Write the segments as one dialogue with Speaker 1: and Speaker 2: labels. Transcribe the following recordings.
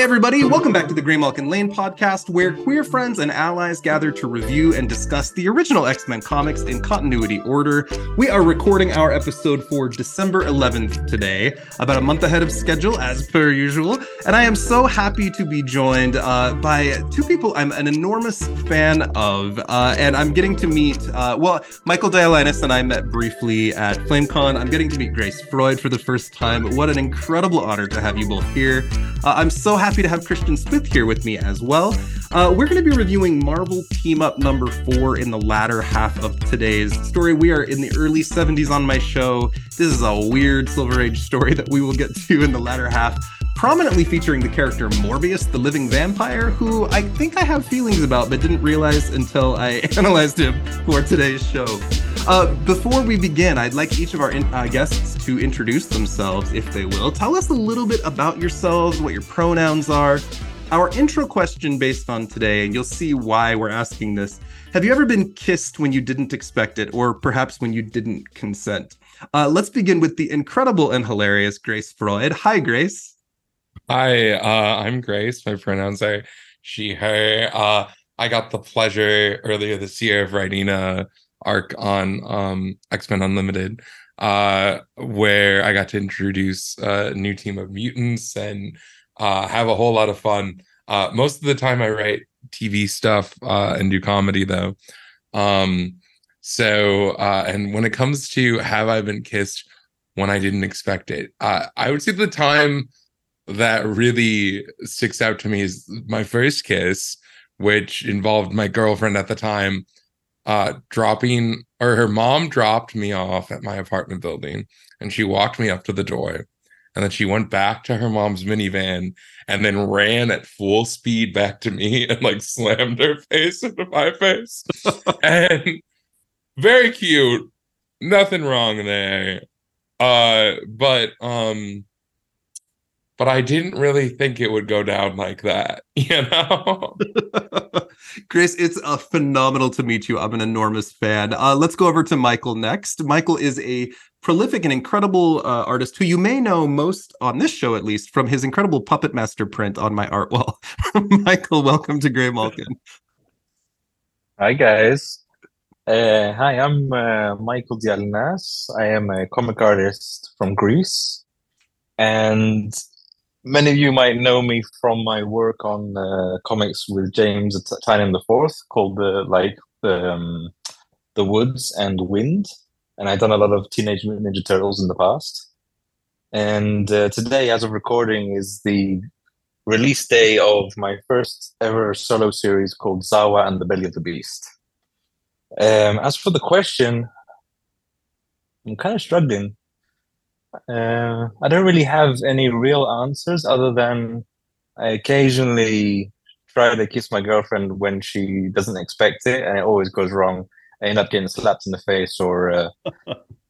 Speaker 1: Hey, everybody, welcome back to the Graymalkin Lane podcast, where queer friends and allies gather to review and discuss the original X Men comics in continuity order. We are recording our episode for December 11th today, about a month ahead of schedule, as per usual. And I am so happy to be joined uh, by two people I'm an enormous fan of. Uh, and I'm getting to meet, uh, well, Michael Dialynas and I met briefly at FlameCon. I'm getting to meet Grace Freud for the first time. What an incredible honor to have you both here. Uh, I'm so happy to have Christian Smith here with me as well. Uh, we're going to be reviewing Marvel Team Up number four in the latter half of today's story. We are in the early 70s on my show. This is a weird Silver Age story that we will get to in the latter half prominently featuring the character Morbius, the living vampire, who I think I have feelings about but didn't realize until I analyzed him for today's show. Uh, before we begin, I'd like each of our in, uh, guests to introduce themselves, if they will. Tell us a little bit about yourselves, what your pronouns are. Our intro question based on today, and you'll see why we're asking this. Have you ever been kissed when you didn't expect it, or perhaps when you didn't consent? Uh, let's begin with the incredible and hilarious Grace Freud. Hi, Grace.
Speaker 2: Hi, uh, I'm Grace. My pronouns are she, her. Uh, I got the pleasure earlier this year of writing a arc on um, X Men Unlimited, uh, where I got to introduce a new team of mutants and uh, have a whole lot of fun. Uh, most of the time, I write TV stuff uh, and do comedy, though. Um, so, uh, and when it comes to have I been kissed when I didn't expect it, uh, I would say the time that really sticks out to me is my first kiss, which involved my girlfriend at the time uh dropping or her mom dropped me off at my apartment building and she walked me up to the door and then she went back to her mom's minivan and then ran at full speed back to me and like slammed her face into my face. And very cute. Nothing wrong there. Uh but um but I didn't really think it would go down like that, you know?
Speaker 1: Chris, it's a phenomenal to meet you. I'm an enormous fan. Uh, let's go over to Michael next. Michael is a prolific and incredible uh, artist who you may know most on this show, at least, from his incredible Puppet Master print on my art wall. Michael, welcome to Graymalkin.
Speaker 3: Hi, guys. Uh, hi, I'm uh, Michael Dialynas. I am a comic artist from Greece. And many of you might know me from my work on uh, comics with James Tynion the Fourth, called the like the um, the Woods and Wynd, and I've done a lot of Teenage Mutant Ninja Turtles in the past. And uh, today, as of recording, is the release day of my first ever solo series called Zawa and the Belly of the Beast. Um, as for the question, I'm kind of struggling uh, I don't really have any real answers other than I occasionally try to kiss my girlfriend when she doesn't expect it, and it always goes wrong. I end up getting slapped in the face, or uh,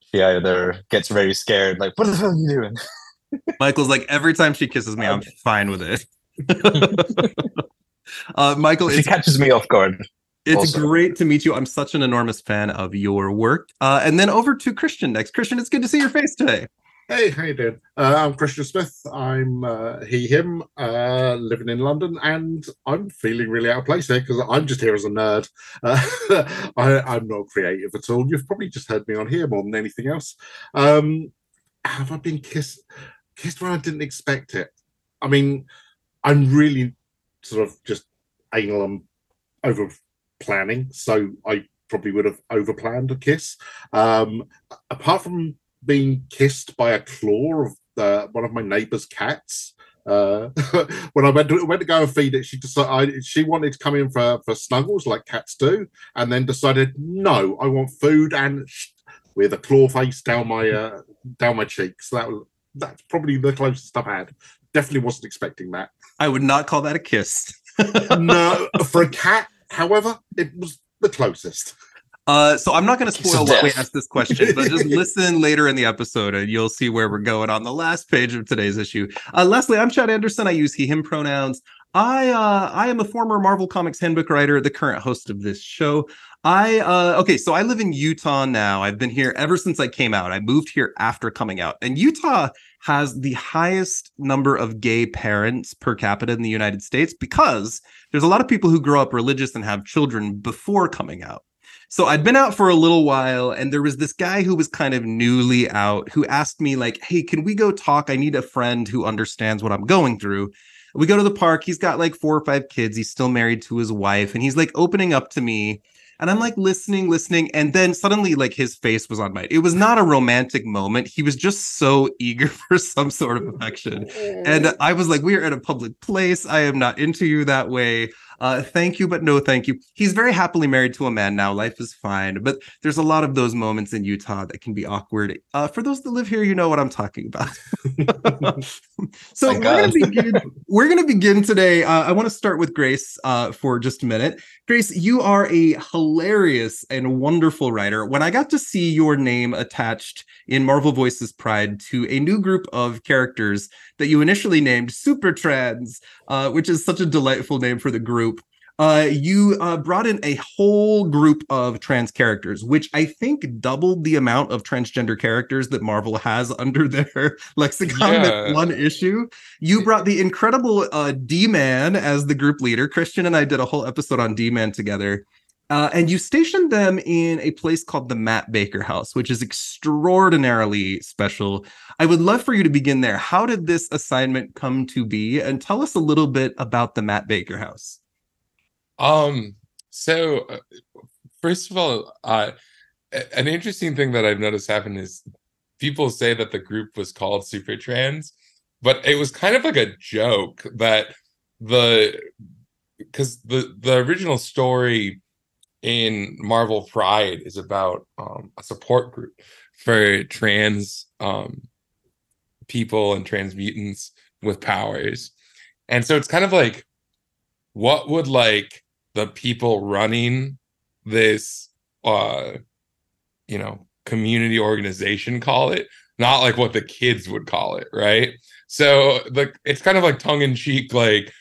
Speaker 3: she either gets very scared, like, "What the hell are you doing?"
Speaker 1: Michael's like, every time she kisses me, I'm fine with it. uh, Michael,
Speaker 3: she catches me off guard.
Speaker 1: It's also. great to meet you. I'm such an enormous fan of your work. Uh, and then over to Christian next. Christian, it's good to see your face today.
Speaker 4: Hey, how you doing? Uh, I'm Christian Smith. I'm uh, he, him, uh, living in London, and I'm feeling really out of place here because I'm just here as a nerd. Uh, I, am not creative at all. You've probably just heard me on here more than anything else. Um, have I been kissed? Kissed when I didn't expect it. I mean, I'm really sort of just anal and over planning, so I probably would have over planned a kiss. Um, apart from being kissed by a claw of the, one of my neighbour's cats. Uh, when I went to, went to go and feed it, she decided she wanted to come in for, for snuggles like cats do, and then decided, no, I want food and with a claw face down my uh, down my cheeks. That was that's probably the closest I've had. Definitely wasn't expecting that.
Speaker 1: I would not call that a kiss.
Speaker 4: no, for a cat, however, it was the closest.
Speaker 1: Uh, so I'm not going to spoil what we asked this question, but just listen later in the episode and you'll see where we're going on the last page of today's issue. Uh, Leslie, I'm Chad Anderson. I use he, him pronouns. I uh, I am a former Marvel Comics handbook writer, the current host of this show. I uh, okay, so I live in Utah now. I've been here ever since I came out. I moved here after coming out, and Utah has the highest number of gay parents per capita in the United States because there's a lot of people who grow up religious and have children before coming out. So I'd been out for a little while, and there was this guy who was kind of newly out who asked me, like, hey, can we go talk? I need a friend who understands what I'm going through. We go to the park. He's got like four or five kids. He's still married to his wife, and he's like opening up to me. And I'm like listening, listening, and then suddenly, like his face was on mine. It was not a romantic moment. He was just so eager for some sort of affection. And I was like, We are at a public place. I am not into you that way. Uh, thank you, but no thank you. He's very happily married to a man now. Life is fine. But there's a lot of those moments in Utah that can be awkward. Uh, for those that live here, you know what I'm talking about. so we're gonna begin. we're gonna begin today. Uh, I want to start with Grace uh, for just a minute. Grace, you are a hilarious and wonderful writer. When I got to see your name attached in Marvel Voices Pride to a new group of characters that you initially named Super Trans, uh, which is such a delightful name for the group. Uh, you uh, brought in a whole group of trans characters, which I think doubled the amount of transgender characters that Marvel has under their lexicon yeah. one issue. You brought the incredible uh, D Man as the group leader. Christian and I did a whole episode on D Man together. Uh, and you stationed them in a place called the Matt Baker House, which is extraordinarily special. I would love for you to begin there. How did this assignment come to be? And tell us a little bit about the Matt Baker House.
Speaker 2: Um. So, uh, first of all, uh, an interesting thing that I've noticed happen is people say that the group was called Super Trans, but it was kind of like a joke that the because the the original story in Marvel Pride is about um, a support group for trans um, people and trans mutants with powers. And so it's kind of like, what would like the people running this, uh, you know, community organization call it? Not like what the kids would call it, right? So the it's kind of like tongue in cheek, like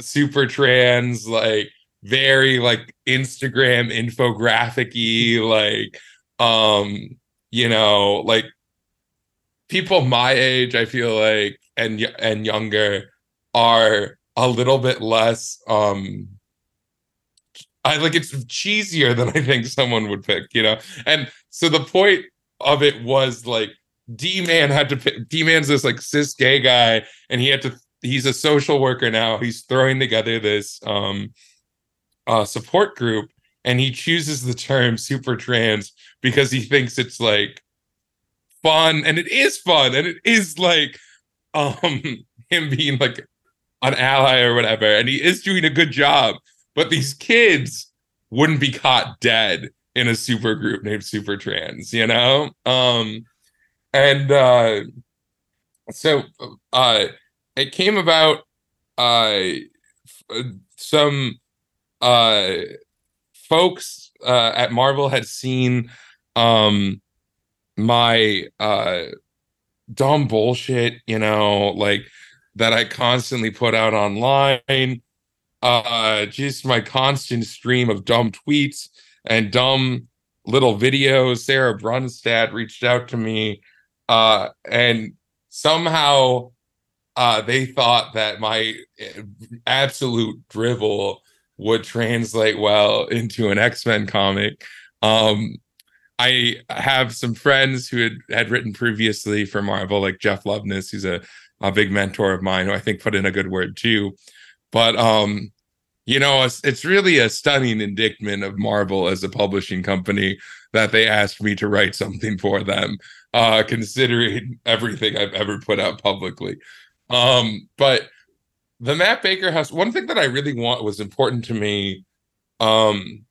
Speaker 2: super trans, like very like Instagram infographic-y, like um, you know, like people my age, I feel like, and and younger are a little bit less um I like it's cheesier than I think someone would pick, you know. And so the point of it was like D Man had to pick D Man's this like cis gay guy, and he had to he's a social worker now. He's throwing together this um uh, support group and he chooses the term super trans because he thinks it's like fun and it is fun and it is like um him being like an ally or whatever and he is doing a good job but these kids wouldn't be caught dead in a super group named super trans you know um and uh so uh it came about uh some uh folks uh at Marvel had seen um my uh dumb bullshit, you know, like that I constantly put out online. Uh just my constant stream of dumb tweets and dumb little videos. Sarah Brunstad reached out to me uh and somehow uh they thought that my eh, absolute drivel would translate well into an X-Men comic. Um, I have some friends who had, had written previously for Marvel, like Jeff Loveness, who's a, a big mentor of mine, who I think put in a good word too. But um, you know, it's, it's really a stunning indictment of Marvel as a publishing company that they asked me to write something for them, uh, considering everything I've ever put out publicly. Um, but the Matt Baker house, one thing that I really want was important to me um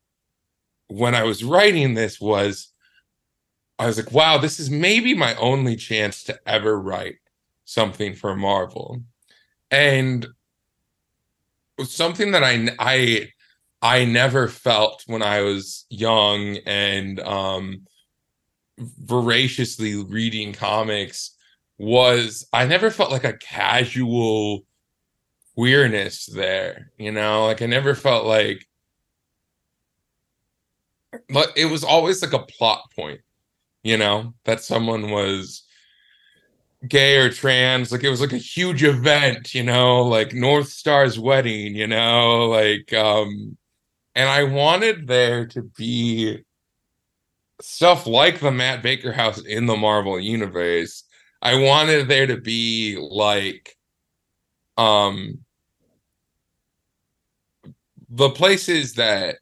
Speaker 2: when I was writing this was I was like, wow, this is maybe my only chance to ever write something for Marvel. And something that I I I never felt when I was young and um voraciously reading comics was I never felt like a casual queerness there, you know? Like I never felt like but it was always like a plot point, you know, that someone was gay or trans. Like it was like a huge event, you know, like Northstar's wedding, you know, like um and I wanted there to be stuff like the Matt Baker house in the Marvel universe. I wanted there to be like um the places that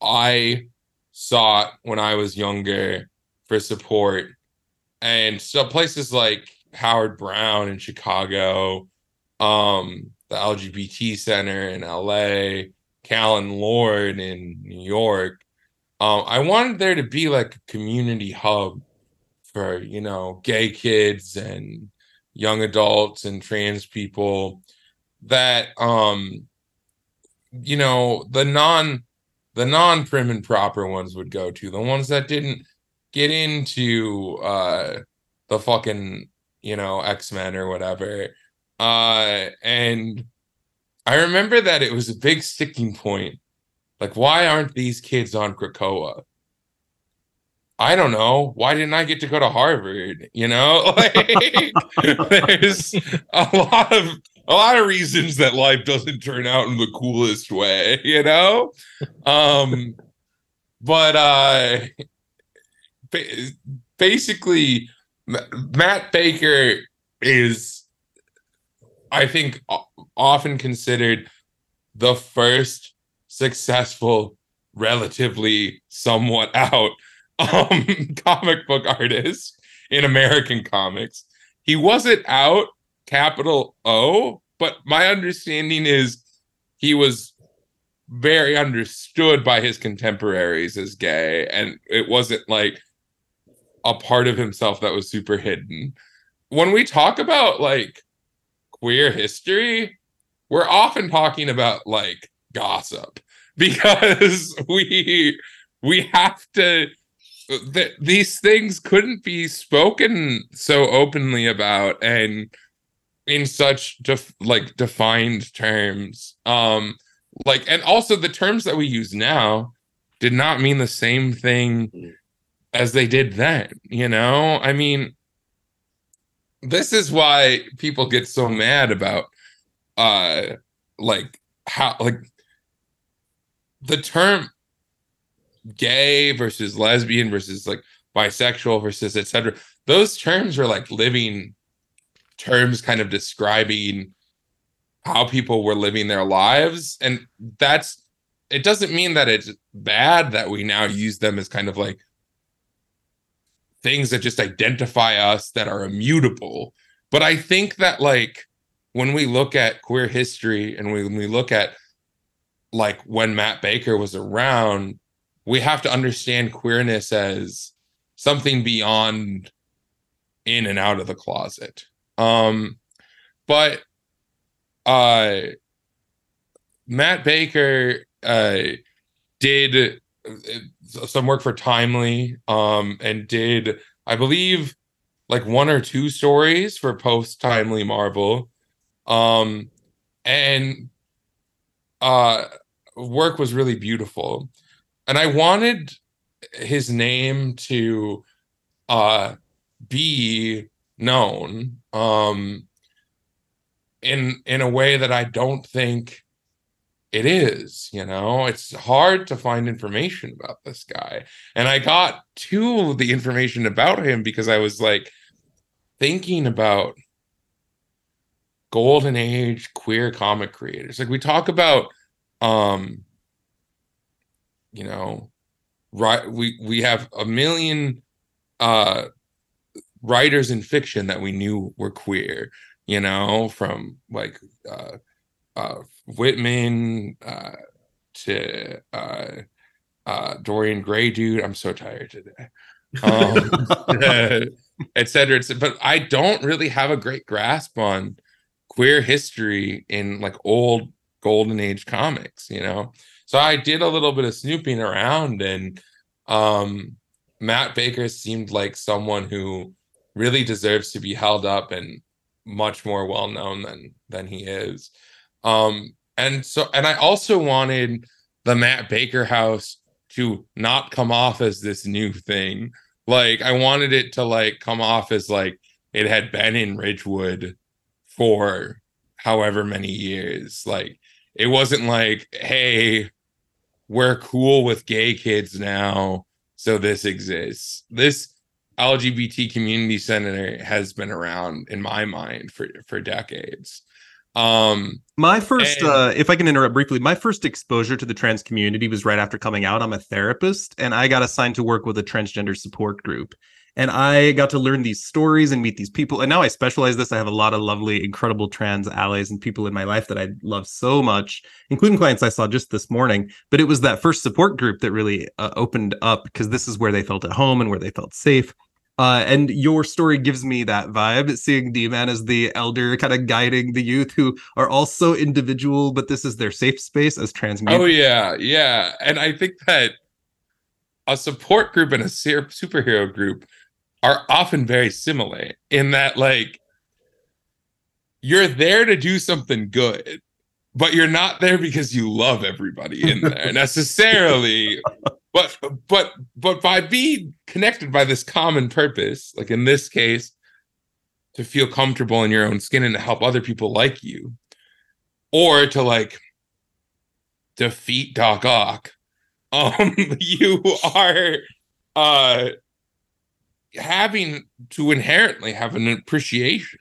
Speaker 2: I sought when I was younger for support and so places like Howard Brown in Chicago, um, the LGBT Center in LA, Callen Lorde in New York. Um, I wanted there to be like a community hub for you know gay kids and young adults and trans people that um you know the non the non prim and proper ones would go to the ones that didn't get into uh the fucking you know x-men or whatever uh and i remember that it was a big sticking point like why aren't these kids on krakoa I don't know. Why didn't I get to go to Harvard? You know, like there's a lot of a lot of reasons that life doesn't turn out in the coolest way, you know? Um but uh basically Matt Baker is I think often considered the first successful relatively somewhat out um comic book artist in American comics. He wasn't out capital O, but my understanding is he was very understood by his contemporaries as gay and it wasn't like a part of himself that was super hidden. When we talk about like queer history, we're often talking about like gossip because we we have to th- these things couldn't be spoken so openly about and in such def- like defined terms um like and also the terms that we use now did not mean the same thing as they did then you know? I mean this is why people get so mad about uh like how like the term gay versus lesbian versus like bisexual versus etc those terms are like living terms kind of describing how people were living their lives and that's it doesn't mean that it's bad that we now use them as kind of like things that just identify us that are immutable. But i think that like when we look at queer history and when we look at like when matt baker was around we have to understand queerness as something beyond in and out of the closet. Um but uh Matt Baker uh did uh, some work for Timely um and did I believe like one or two stories for post Timely Marvel. Um and uh work was really beautiful. And I wanted his name to uh be known um in in a way that I don't think it is you know? It's hard to find information about this guy and i got to the information about him because i was like thinking about golden age queer comic creators. Like we talk about um you know right we we have a million uh writers in fiction that we knew were queer, you know, from like uh, uh, Whitman uh, to uh, uh, Dorian Gray, dude. I'm so tired today. Um, et cetera, et cetera. But I don't really have a great grasp on queer history in like old golden age comics, you know. So I did a little bit of snooping around and um Matt Baker seemed like someone who really deserves to be held up and much more well known than than he is. Um, and so and I also wanted the Matt Baker house to not come off as this new thing. Like I wanted it to like come off as like it had been in Ridgewood for however many years. Like it wasn't like, hey, we're cool with gay kids now, so this exists. This LGBT community center has been around in my mind for for decades. Um,
Speaker 1: my first,
Speaker 2: and-
Speaker 1: uh, if I can interrupt briefly, my first exposure to the trans community was right after coming out. I'm a therapist, and I got assigned to work with a transgender support group. And I got to learn these stories and meet these people. And now I specialize this. I have a lot of lovely, incredible trans allies and people in my life that I love so much, including clients I saw just this morning. But it was that first support group that really uh, opened up because this is where they felt at home and where they felt safe. Uh, and your story gives me that vibe, seeing D-Man as the elder, kind of guiding the youth who are also individual, but this is their safe space as trans men.
Speaker 2: Oh yeah, yeah, and I think that a support group and a ser- superhero group are often very similar in that like you're there to do something good, but you're not there because you love everybody in there necessarily. But but but by being connected by this common purpose, like in this case, to feel comfortable in your own skin and to help other people like you, or to like defeat Doc Ock, um, you are uh having to inherently have an appreciation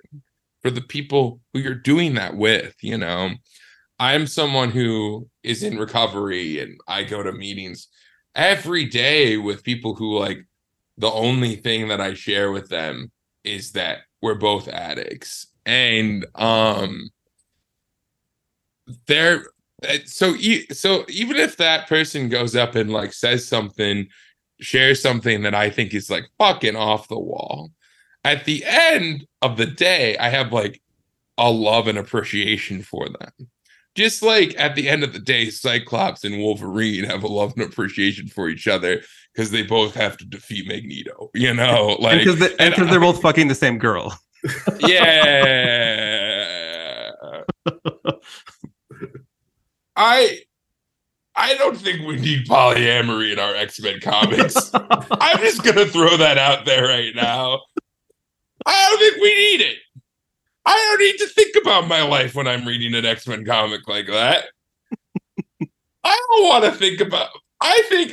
Speaker 2: for the people who you're doing that with, you know. I'm someone who is in recovery and I go to meetings every day with people who like the only thing that I share with them is that we're both addicts. And um they're uh, so so even if that person goes up and like says something shares something that i think is like fucking off the wall at the end of the day i have like a love and appreciation for them just like at the end of the day cyclops and wolverine have a love and appreciation for each other because they both have to defeat magneto you know like
Speaker 1: because they,
Speaker 2: and
Speaker 1: they're both fucking the same girl.
Speaker 2: yeah I I don't think we need polyamory in our X-Men comics. I'm just gonna throw that out there right now. I don't think we need it. Need to think about my life when I'm reading an X-Men comic like that. I don't want to think about. I think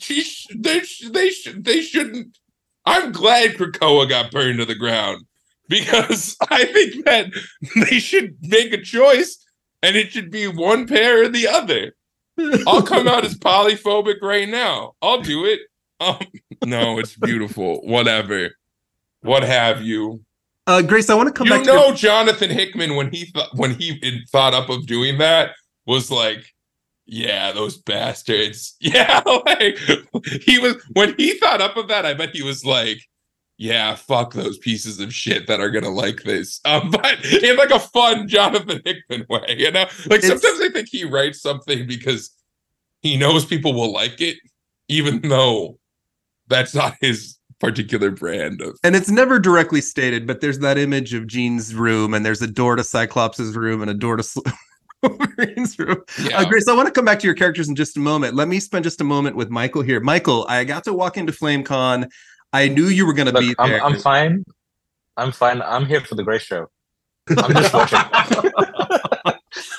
Speaker 2: she sh- they sh- they sh- they shouldn't. I'm glad Krakoa got burned to the ground because I think that they should make a choice and it should be one pair or the other. I'll come out as polyphobic right now. I'll do it. Um, no, it's beautiful. Whatever. What have you?
Speaker 1: Uh, Grace, I want to come
Speaker 2: you
Speaker 1: back to
Speaker 2: know,
Speaker 1: your-
Speaker 2: Jonathan Hickman when he thought when he thought up of doing that was like, yeah, those bastards. Yeah, like he was when he thought up of that. I bet he was like, yeah, fuck those pieces of shit that are gonna like this. Um, but in like a fun Jonathan Hickman way, you know. Like
Speaker 1: It's-
Speaker 2: sometimes I think he writes something because he knows people will like it, even though that's not his particular brand of
Speaker 1: and it's never directly stated, but there's that image of Jean's room, and there's a door to Cyclops' room and a door to Sl- Wolverine's room.
Speaker 2: yeah.
Speaker 1: Uh, Grace, I want to come back to your characters in just a moment. Let me spend just a moment with Michael here. Michael, I got to walk into FlameCon. I knew you were going to
Speaker 3: Look,
Speaker 1: be
Speaker 3: I'm,
Speaker 1: there.
Speaker 3: I'm fine. I'm fine. I'm here for the Grace show. I'm just watching.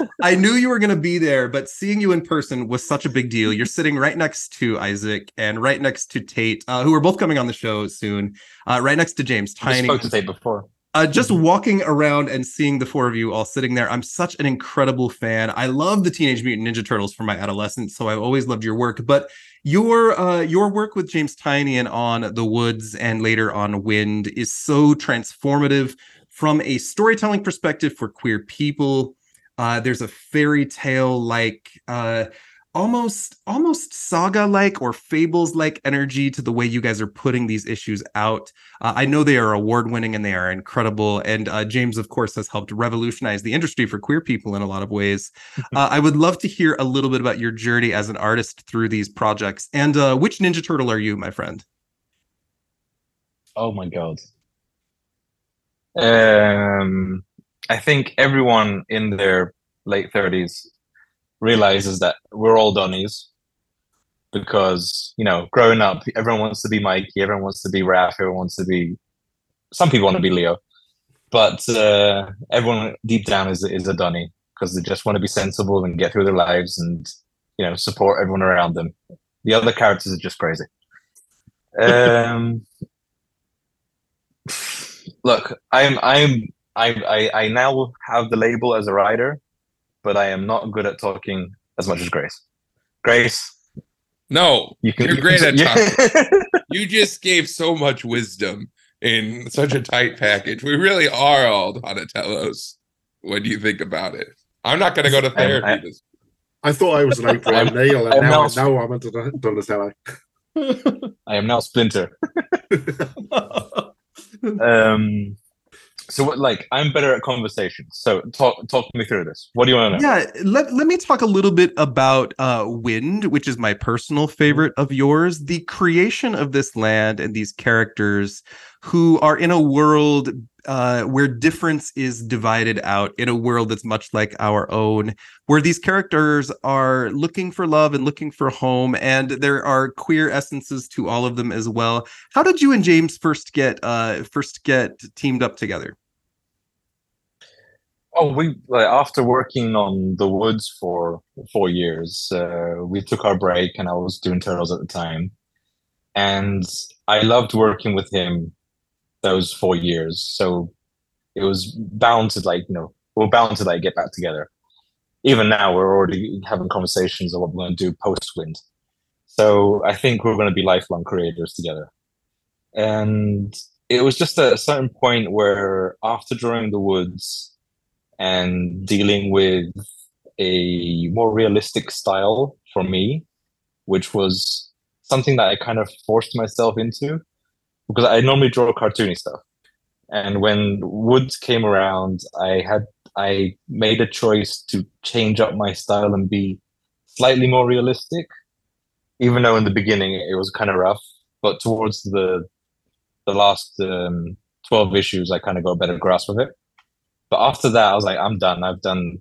Speaker 1: I knew you were going to be there, but seeing you in person was such a big deal. You're sitting right next to Isaac and right next to Tate, uh, who are both coming on the show soon. Uh, right next to James
Speaker 3: Tynion.
Speaker 1: I
Speaker 3: spoke to Tate before.
Speaker 1: Uh, just walking around and seeing the four of you all sitting there, I'm such an incredible fan. I love the Teenage Mutant Ninja Turtles from my adolescence, so I've always loved your work. But your uh, your work with James Tynion and on The Woods and later on Wynd is so transformative from a storytelling perspective for queer people. Uh, there's a fairy tale like uh, almost almost saga like or fables like energy to the way you guys are putting these issues out. Uh, I know they are award winning and they are incredible. And uh, James, of course, has helped revolutionize the industry for queer people in a lot of ways. Uh, I would love to hear a little bit about your journey as an artist through these projects. And uh, which Ninja Turtle are you, my friend?
Speaker 3: Oh my god. Um, I think everyone in their late thirties realizes that we're all Donnies because you know, growing up, everyone wants to be Mikey, everyone wants to be Raph, everyone wants to be. Some people want to be Leo, but uh, everyone deep down is is a Donny because they just want to be sensible and get through their lives and you know support everyone around them. The other characters are just crazy. Um, look, I'm I'm I, I I now have the label as a writer, but I am not good at talking as much as Grace. Grace,
Speaker 2: No,
Speaker 3: you can
Speaker 2: you're
Speaker 3: you
Speaker 2: great
Speaker 3: can-
Speaker 2: at
Speaker 3: yeah.
Speaker 2: talking. You just gave so much wisdom in such a tight package. We really are all Donatellos when you think about it. I'm not going to go to therapy.
Speaker 3: I-
Speaker 2: this
Speaker 4: I thought I was an April
Speaker 3: I'm-
Speaker 4: O'Neil, and
Speaker 3: I'm
Speaker 4: now,
Speaker 3: not-
Speaker 4: now I'm a Donatello.
Speaker 3: I am now Splinter. Um, so what? Like, I'm better at conversations. So talk talk me through this. What do you want to know?
Speaker 1: Yeah, let, let me talk a little bit about uh, Wynd, which is my personal favorite of yours. The creation of this land and these characters who are in a world uh, where difference is divided out, in a world that's much like our own, where these characters are looking for love and looking for home, and there are queer essences to all of them as well. How did you and James first get uh, first get teamed up together?
Speaker 3: Oh, we like after working on the woods for four years, uh, we took our break, and I was doing turtles at the time, and I loved working with him those four years. So it was bound to like you know we're bound to like get back together. Even now, we're already having conversations of what we're going to do post Wynd. So I think we're going to be lifelong creators together. And it was just a certain point where after drawing the woods and dealing with a more realistic style for me, which was something that I kind of forced myself into because I normally draw cartoony stuff. And when Woods came around, I had I made a choice to change up my style and be slightly more realistic, even though in the beginning it was kind of rough. But towards the the last um, twelve issues, I kind of got a better grasp of it. But after that, I was like, I'm done. I've done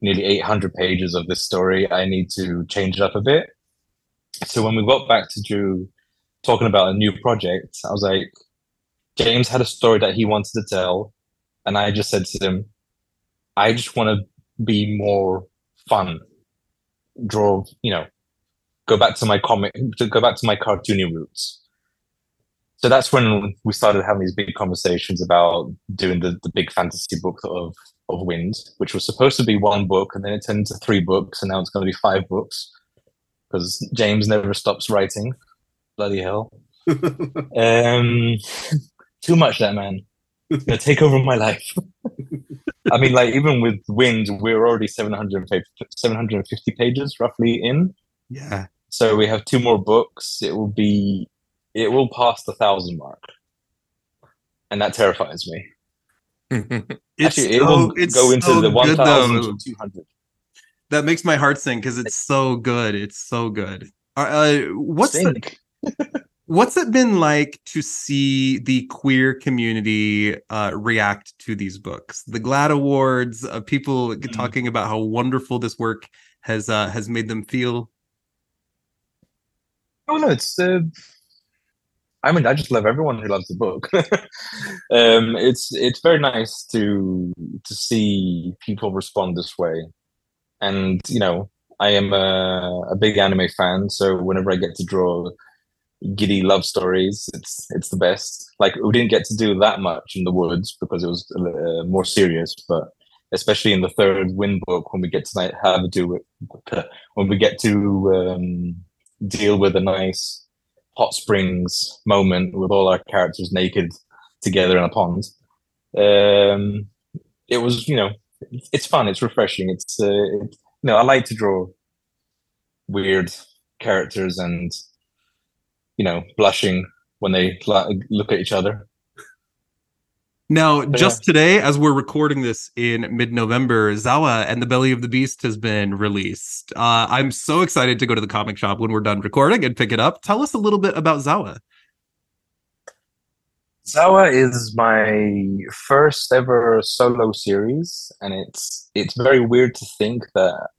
Speaker 3: nearly 800 pages of this story. I need to change it up a bit. So when we got back to Drew talking about a new project, I was like, James had a story that he wanted to tell. And I just said to him, I just want to be more fun. Draw, you know, go back to my comic, go back to my cartoony roots so that's when we started having these big conversations about doing the, the big fantasy book of of Wynd, which was supposed to be one book, and then it turned into three books, and now it's going to be five books because James never stops writing. Bloody hell! Um, too much, that man. It's gonna take over my life. I mean, like even with Wynd, we're already 750, 750 pages roughly in.
Speaker 1: Yeah.
Speaker 3: So we have two more books. It will be it will pass the thousand mark, and that terrifies me.
Speaker 1: It's
Speaker 3: Actually, it
Speaker 1: so-
Speaker 3: will go into
Speaker 1: so
Speaker 3: the one thousand two hundred.
Speaker 1: That makes my heart sing because it's so good. It's so good. Uh, uh, what's the, what's it been like to see the queer community uh, react to these books? The GLAAD Awards, uh, people
Speaker 3: Mm.
Speaker 1: talking about how wonderful this work has uh, has made them feel.
Speaker 3: Oh no, it's. I mean, I just love everyone who loves the book. um, it's it's very nice to to see people respond this way, and you know, I am a, a big anime fan, so whenever I get to draw giddy love stories, it's it's the best. Like we didn't get to do that much in the woods because it was uh, more serious, but especially in the third Wynd book when we get to have do with when we get to um, deal with a nice hot springs moment with all our characters naked together in a pond. Um, it was, you know, it's, fun. It's refreshing. It's, uh, it, you know, I like to draw weird characters and, you know, blushing when they look at each other.
Speaker 1: Now,
Speaker 3: But
Speaker 1: just today, as we're recording this in mid-November, Zawa and the Belly of the Beast has been released. Uh, I'm so excited to go to the comic shop when we're done recording and pick it up. Tell us a little bit about Zawa.
Speaker 3: Zawa is my first ever solo series, and it's it's very weird to think that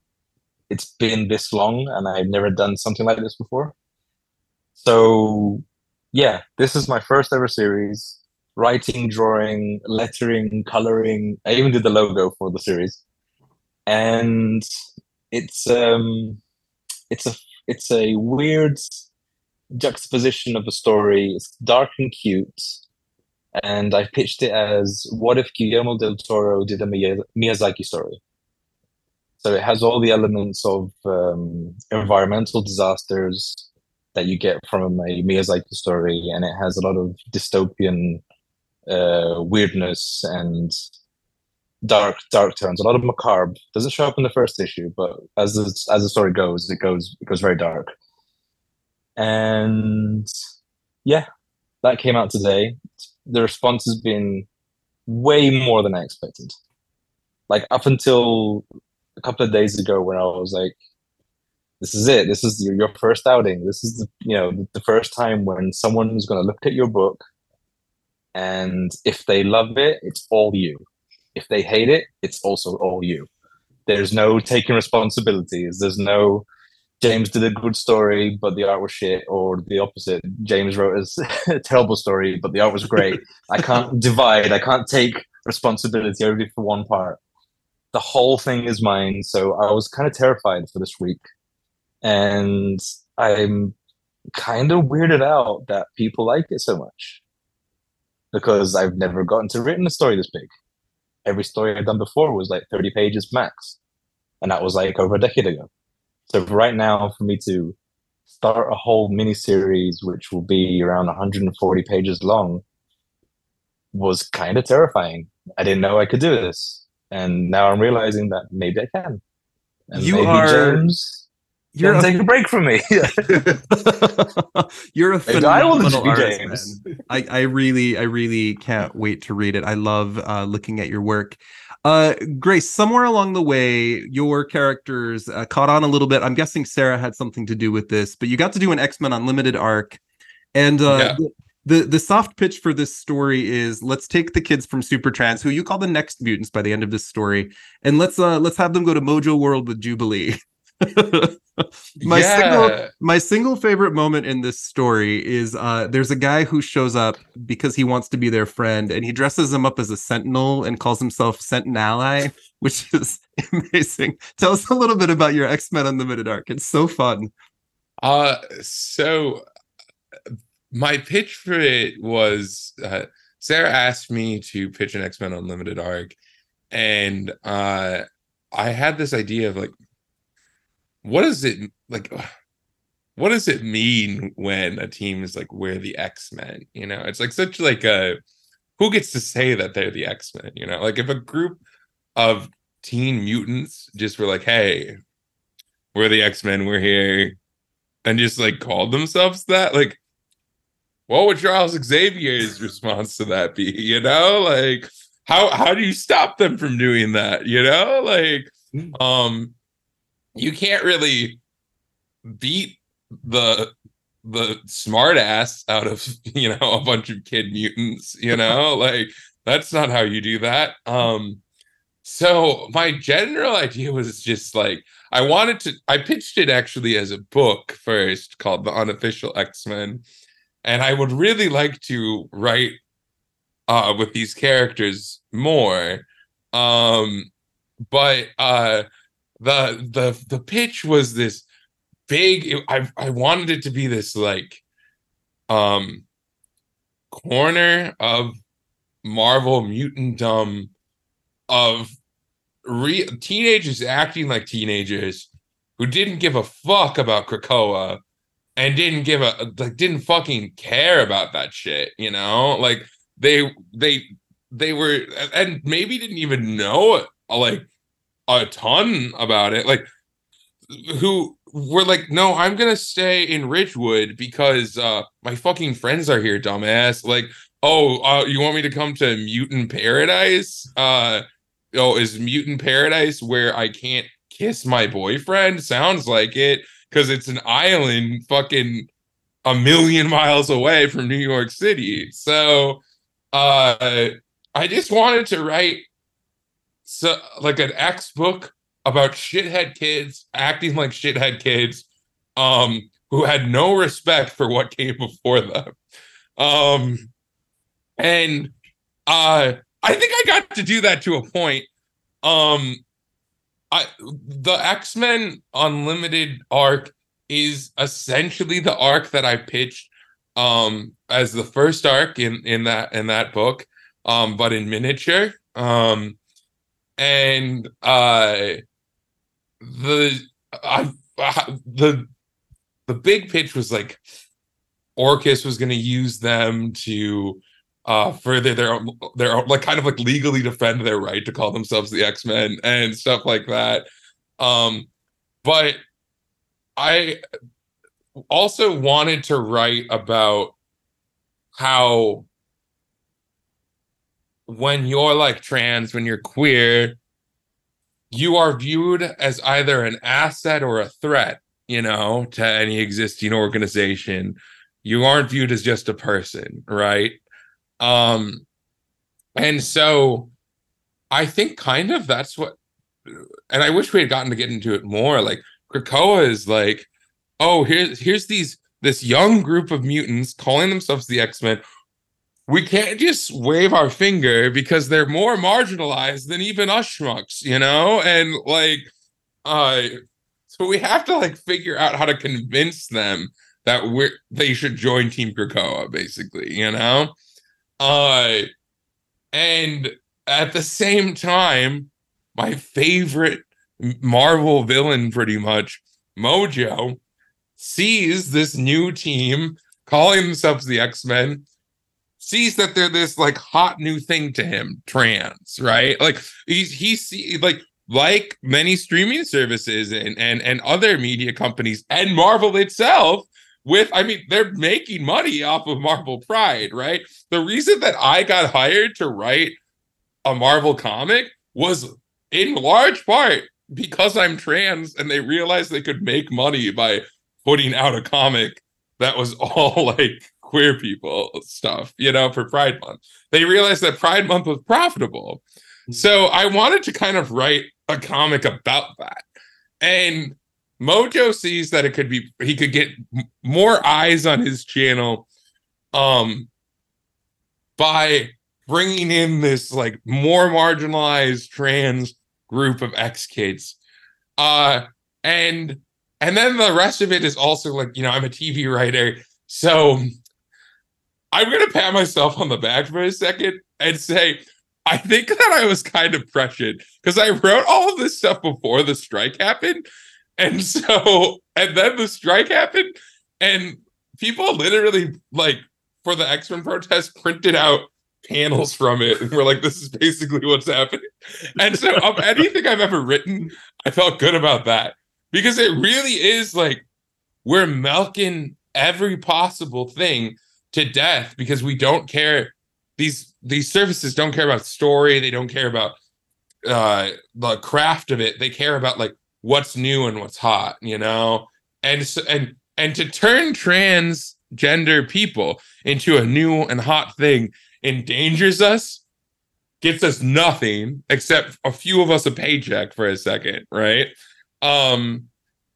Speaker 3: it's been this long and I've never done something like this before. So, yeah, this is my first ever series. Writing, drawing, lettering, coloring. I even did the logo for the series, and it's um, it's a it's a weird juxtaposition of a story. It's dark and cute, and I pitched it as what if Guillermo del Toro did a Miyazaki story? So it has all the elements of um, environmental disasters that you get from a Miyazaki story, and it has a lot of dystopian uh, weirdness and dark, dark turns. A lot of macabre doesn't show up in the first issue, but as the, as the story goes, it goes it goes very dark. And yeah, that came out today. The response has been way more than I expected. Like up until a couple of days ago, when I was like, "This is it. This is your, first outing. This is the you know the first time when someone is going to look at your book, and if they love it, it's all you. If they hate it, it's also all you. There's no taking responsibilities. There's no James did a good story, but the art was shit, or the opposite. James wrote a terrible story, but the art was great. I can't divide. I can't take responsibility only for one part. The whole thing is mine. So I was kind of terrified for this week, and I'm kind of weirded out that people like it so much because I've never gotten to written a story this big. Every story I've done before was like 30 pages max, and that was like over a decade ago. So right now, for me to start a whole mini series, which will be around 140 pages long, was kind of terrifying. I didn't know I could do this, and now I'm realizing that maybe I can. And
Speaker 1: you are
Speaker 3: James.
Speaker 1: You're a,
Speaker 3: take a break from me.
Speaker 1: you're a
Speaker 3: Maybe I
Speaker 1: phenomenal artist, man. I, I really, I really can't wait to read it. I love uh, looking at your work. Uh, Grace, somewhere along the way, your characters uh, caught on a little bit. I'm guessing Sarah had something to do with this, but you got to do an X Men Unlimited arc, and uh,
Speaker 2: Yeah.
Speaker 1: the, the the soft pitch for this story is let's take the kids from Supertrans, who you call the next mutants by the end of this story, and let's uh let's have them go to Mojo World with Jubilee. my single my single favorite moment in this story is uh there's a guy who shows up because he wants to be their friend and he dresses him up as a sentinel and calls himself Sentinel Ally, which is amazing. Tell us a little bit about your X-Men Unlimited arc. It's so fun.
Speaker 2: Uh, so my pitch for it was uh, Sarah asked me to pitch an X Men Unlimited arc, and uh, I had this idea of like, what does it like? What does it mean when a team is like we're the X Men? You know, it's like such like a who gets to say that they're the X Men? You know, like if a group of teen mutants just were like, hey, we're the X Men, we're here and just like called themselves that like what would charles xavier's response to that be you know like how how do you stop them from doing that you know like um you can't really beat the the smart ass out of you know a bunch of kid mutants you know? Like that's not how you do that. Um so my general idea was just like I wanted to I pitched it actually as a book first called The Unofficial X-Men and I would really like to write uh with these characters more. Um but uh the the the pitch was this big I I wanted it to be this like um corner of Marvel mutant dumb of re- teenagers acting like teenagers who didn't give a fuck about Krakoa and didn't give a like didn't fucking care about that shit, you know? Like they they they were and maybe didn't even know it. like a ton about it. Like who were like, no, I'm gonna stay in Ridgewood because uh my fucking friends are here, dumbass. Like, oh, uh, you want me to come to Mutant Paradise? Uh oh, is Mutant Paradise where I can't kiss my boyfriend? Sounds like it, because it's an island fucking a million miles away from New York City. So uh, I just wanted to write so like an X book about shithead kids acting like shithead kids, um, who had no respect for what came before them. Um, and uh, I think I got to do that to a point. Um, I the X Men Unlimited arc is essentially the arc that I pitched um as the first arc in in that in that book um but in miniature um and uh the I, I the the big pitch was like Orchis was going to use them to uh further their their like kind of like legally defend their right to call themselves the X-Men and stuff like that. Um but I also wanted to write about how when you're like trans, when you're queer, you are viewed as either an asset or a threat, you know, to any existing organization. You aren't viewed as just a person, right? Um, and so I think kind of that's what, and I wish we had gotten to get into it more. Like Krakoa is like, oh, here's here's these this young group of mutants calling themselves the X-Men. We can't just wave our finger because they're more marginalized than even us schmucks, you know? And like uh so we have to like figure out how to convince them that we're they should join Team Krakoa, basically, you know? Uh and at the same time, my favorite Marvel villain, pretty much, Mojo, sees this new team calling themselves the X-Men, sees that they're this like hot new thing to him, trans, right? Like he's he see like like many streaming services and and and other media companies and Marvel itself with I mean they're making money off of Marvel Pride, right? The reason that I got hired to write a Marvel comic was in large part because I'm trans and they realized they could make money by putting out a comic that was all like queer people stuff, you know, for Pride Month. They realized that Pride Month was profitable. So I wanted to kind of write a comic about that. And Mojo sees that it could be he could get more eyes on his channel um by bringing in this like more marginalized trans group of ex kids. Uh and and then the rest of it is also like, you know, I'm a TV writer. So I'm going to pat myself on the back for a second and say, I think that I was kind of prescient because I wrote all of this stuff before the strike happened. And so, and then the strike happened, and people literally, like, for the X Men protest, printed out panels from it and we're like, this is basically what's happening. And so, of anything I've ever written, I felt good about that because it really is like we're milking every possible thing to death because we don't care. These these services don't care about story. They don't care about uh the craft of it. They care about like what's new and what's hot you know? And so and and to turn transgender people into a new and hot thing endangers us gets us nothing except a few of us a paycheck for a second right? Um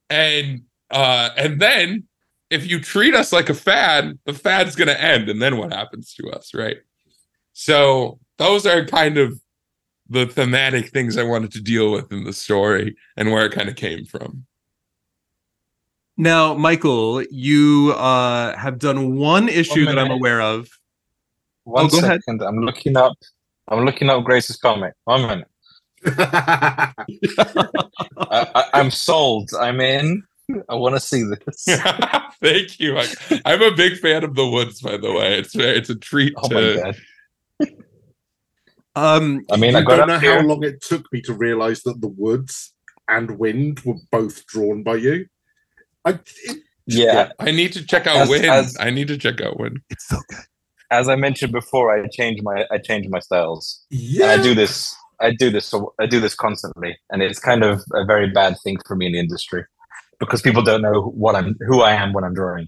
Speaker 2: and uh and then if you treat us like a fad the fad's going to end and then what happens to us right so those are kind of the thematic things i wanted to deal with in the story and where it kind of came from
Speaker 1: Now, Michael, you uh, have done one issue that I'm aware of.
Speaker 3: One
Speaker 1: Oh, go ahead.
Speaker 3: I'm looking up. I'm looking up Grace's comic. One minute. I, I, I'm sold. I'm in. I want to see this.
Speaker 2: thank you I, i'm a big fan of the woods by the way it's it's a treat
Speaker 3: Oh my god!
Speaker 1: Um,
Speaker 3: I mean, I got
Speaker 4: don't know
Speaker 3: up
Speaker 4: how long it took me to realize that the woods and Wynd were both drawn by you. I, it,
Speaker 3: Yeah,
Speaker 2: i need to check out
Speaker 3: As-
Speaker 2: Wynd
Speaker 3: as-
Speaker 2: i need to check out Wynd
Speaker 1: it's so good.
Speaker 3: as I mentioned before, I change my I change my styles.
Speaker 4: yeah,
Speaker 3: And I do this. I do this. So I do this constantly, and it's kind of a very bad thing for me in the industry because people don't know what I'm, who I am when I'm drawing.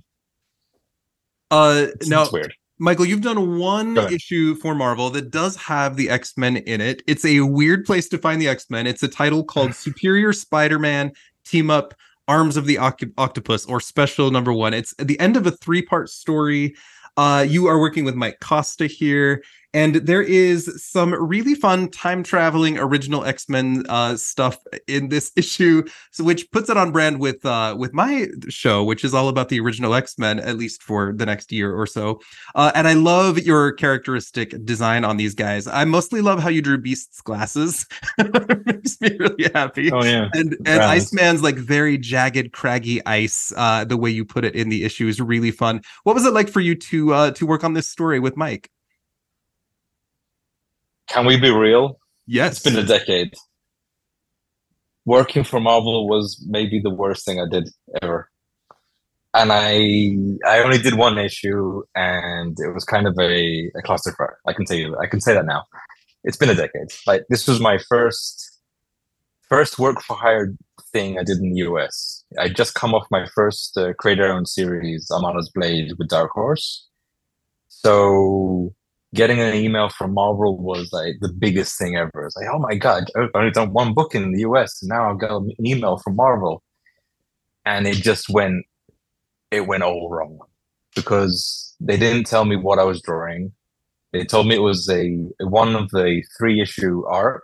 Speaker 1: Uh,
Speaker 3: It's,
Speaker 1: now,
Speaker 3: it's weird.
Speaker 1: Michael, you've done one issue for Marvel that does have the X Men in it. It's a weird place to find the X Men. It's a title called Superior Spider Man Team Up Arms of the Oct- Octopus or Special Number One. It's at the end of a three part story. Uh, you are working with Mike Costa here, and there is some really fun time traveling original X Men uh, stuff in this issue, so which puts it on brand with uh, with my show, which is all about the original X Men, at least for the next year or so. Uh, and I love your characteristic design on these guys. I mostly love how you drew Beast's glasses; it makes me really happy
Speaker 3: Oh yeah.
Speaker 1: and and
Speaker 3: Browns.
Speaker 1: Iceman's like very jagged, craggy ice. Uh, the way you put it in the issue is really fun. What was it like for you to uh, to work on this story with Mike?
Speaker 3: Can we be real?
Speaker 1: Yes,
Speaker 3: It's been a decade. Working for Marvel was maybe the worst thing I did ever. And I I only did one issue and it was kind of a, a clusterfuck. I can tell you I can say that now. It's been a decade. Like this was my first first work for hire thing I did in the US. I just come off my first uh, creator owned series, Amala's Blade with Dark Horse. So getting an email from Marvel was like the biggest thing ever. It's like, oh my god, I've only done one book in the US, and now I've got an email from Marvel, and it just went, it went all wrong because they didn't tell me what I was drawing. They told me it was a one of the three issue arc.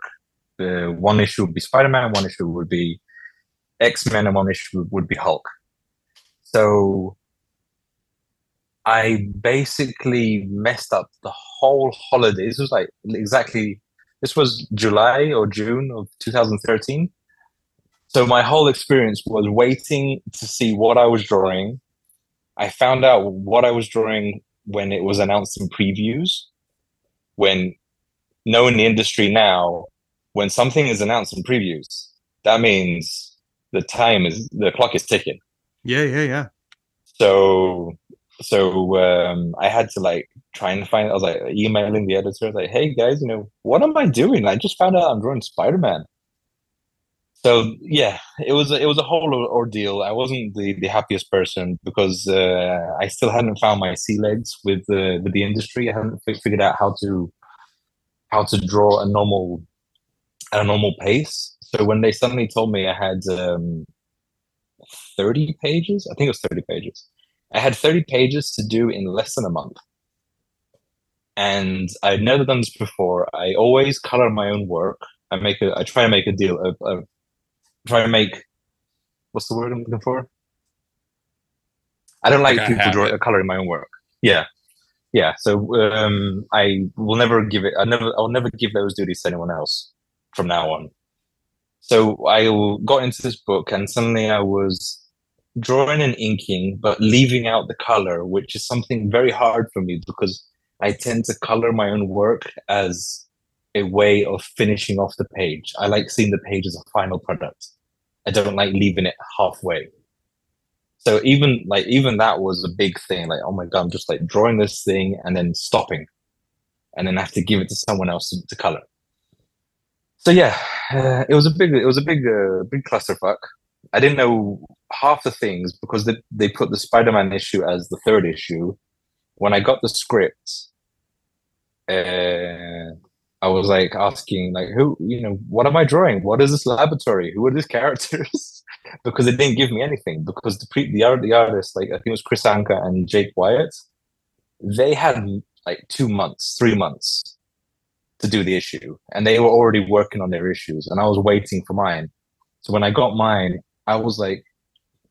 Speaker 3: The one issue would be Spider Man, one issue would be X Men, and one issue would be Hulk. So I basically messed up the whole holiday. This was like exactly this was July or June of 2013. So my whole experience was waiting to see what I was drawing. I found out what I was drawing when it was announced in previews. When knowing the industry now, when something is announced in previews, that means the time is the clock is ticking
Speaker 1: yeah, yeah, yeah.
Speaker 3: so so um i had to like try and find i was like emailing the editor like hey guys you know what am i doing? I just found out i'm drawing spider-man. So yeah it was a, it was a whole ordeal. I wasn't the, the happiest person because uh, i still hadn't found my sea legs with the with the industry. I hadn't figured out how to how to draw a normal at a normal pace. So when they suddenly told me i had um 30 pages i think it was 30 pages I had 30 pages to do in less than a month. And I'd never done this before. I always color my own work. I make a I try to make a deal of, of try to make what's the word I'm looking for? I don't like
Speaker 2: Like
Speaker 3: people draw, coloring my own work. Yeah. Yeah. So um I will never give it I never I'll never give those duties to anyone else from now on. So I got into this book and suddenly I was drawing and inking, but leaving out the color, which is something very hard for me because I tend to color my own work as a way of finishing off the page. I like seeing the page as a final product. I don't like leaving it halfway. So even like even that was a big thing. Like, oh my god, I'm just like drawing this thing and then stopping, and then I have to give it to someone else to, to color. So yeah, uh, it was a big, it was a big, uh, big clusterfuck. I didn't know half the things because they, they put the Spider-Man issue as the third issue. When I got the script, uh, I was like asking, like, who, you know, what am I drawing? What is this laboratory? Who are these characters? because they didn't give me anything. Because the pre- the, art, the artists, like I think it was Kris Anka and Jake Wyatt, they had like two months, three months to do the issue, and they were already working on their issues, and I was waiting for mine. So when I got mine, I was like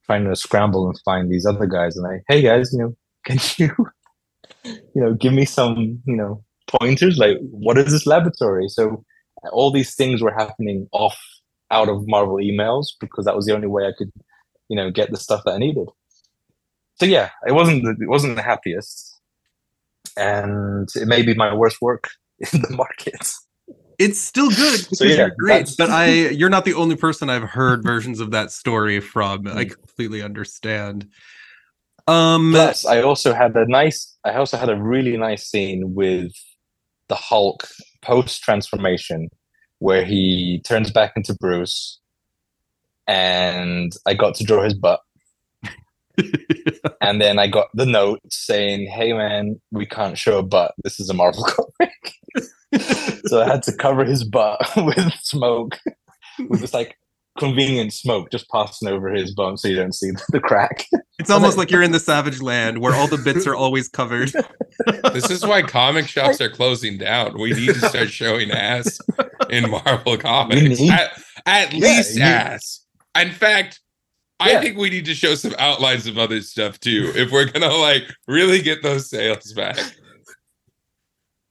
Speaker 3: trying to scramble and find these other guys, and I, hey guys, you know, can you, you know, give me some, you know, pointers? Like, what is this laboratory? So all these things were happening off out of Marvel emails because that was the only way I could, you know, get the stuff that I needed. So yeah, it wasn't it wasn't the happiest, and it may be my worst work in the market.
Speaker 1: It's still good
Speaker 3: So, yeah,
Speaker 1: great, but I you're not the only person I've heard versions of that story from. I
Speaker 3: Mm.
Speaker 1: completely understand. Um
Speaker 3: Plus, I also had a nice, I also had a really nice scene with the Hulk post transformation where he turns back into Bruce, and I got to draw his butt. and then I got the note saying, "Hey man, we can't show a butt. This is a Marvel comic." so I had to cover his butt with smoke, with this like convenient smoke just passing over his bum so you don't see the crack.
Speaker 1: It's almost like you're in the savage land where all the bits are always covered.
Speaker 2: This is why comic shops are closing down. We need to start showing ass in Marvel comics.
Speaker 3: need-
Speaker 2: At, at
Speaker 3: Yeah,
Speaker 2: least
Speaker 3: you-
Speaker 2: ass. In fact, I think we need to show some outlines of other stuff too if we're gonna like really get those sales back.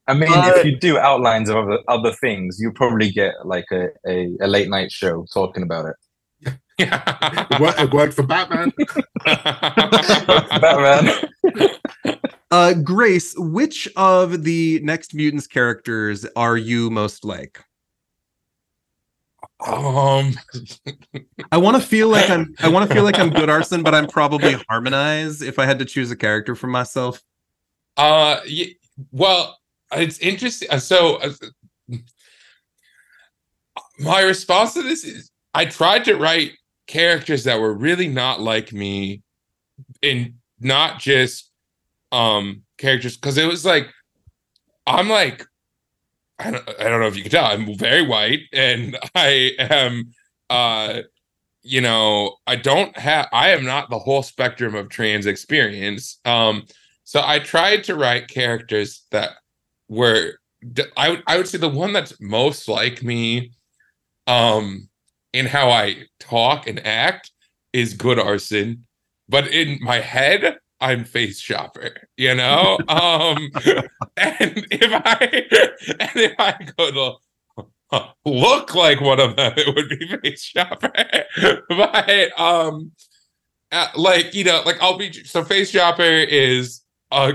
Speaker 3: I mean,
Speaker 1: Uh,
Speaker 3: if you do outlines of other, other things, you probably get like a, a, a late night show talking about it.
Speaker 4: It worked, it worked for Batman.
Speaker 3: Batman.
Speaker 1: Uh, Grace, which of the next mutants characters are you most like?
Speaker 2: um
Speaker 1: I want to feel like I'm. I want to feel like I'm good arson, but I'm probably harmonize if I had to choose a character for myself.
Speaker 2: Uh, y- well, it's interesting. uh, So, uh, my response to this is I tried to write characters that were really not like me, and not just um characters because it was like I'm like I don't I don't know if you can tell I'm very white and I am uh you know I don't have I am not the whole spectrum of trans experience um so I tried to write characters that were d- I would I would say the one that's most like me um in how I talk and act is good arson. But in my head I'm Face Chopper you know? Um and if I and if I go to look like one of them it would be Face Chopper. But um uh, like you know like I'll be so Face Chopper is a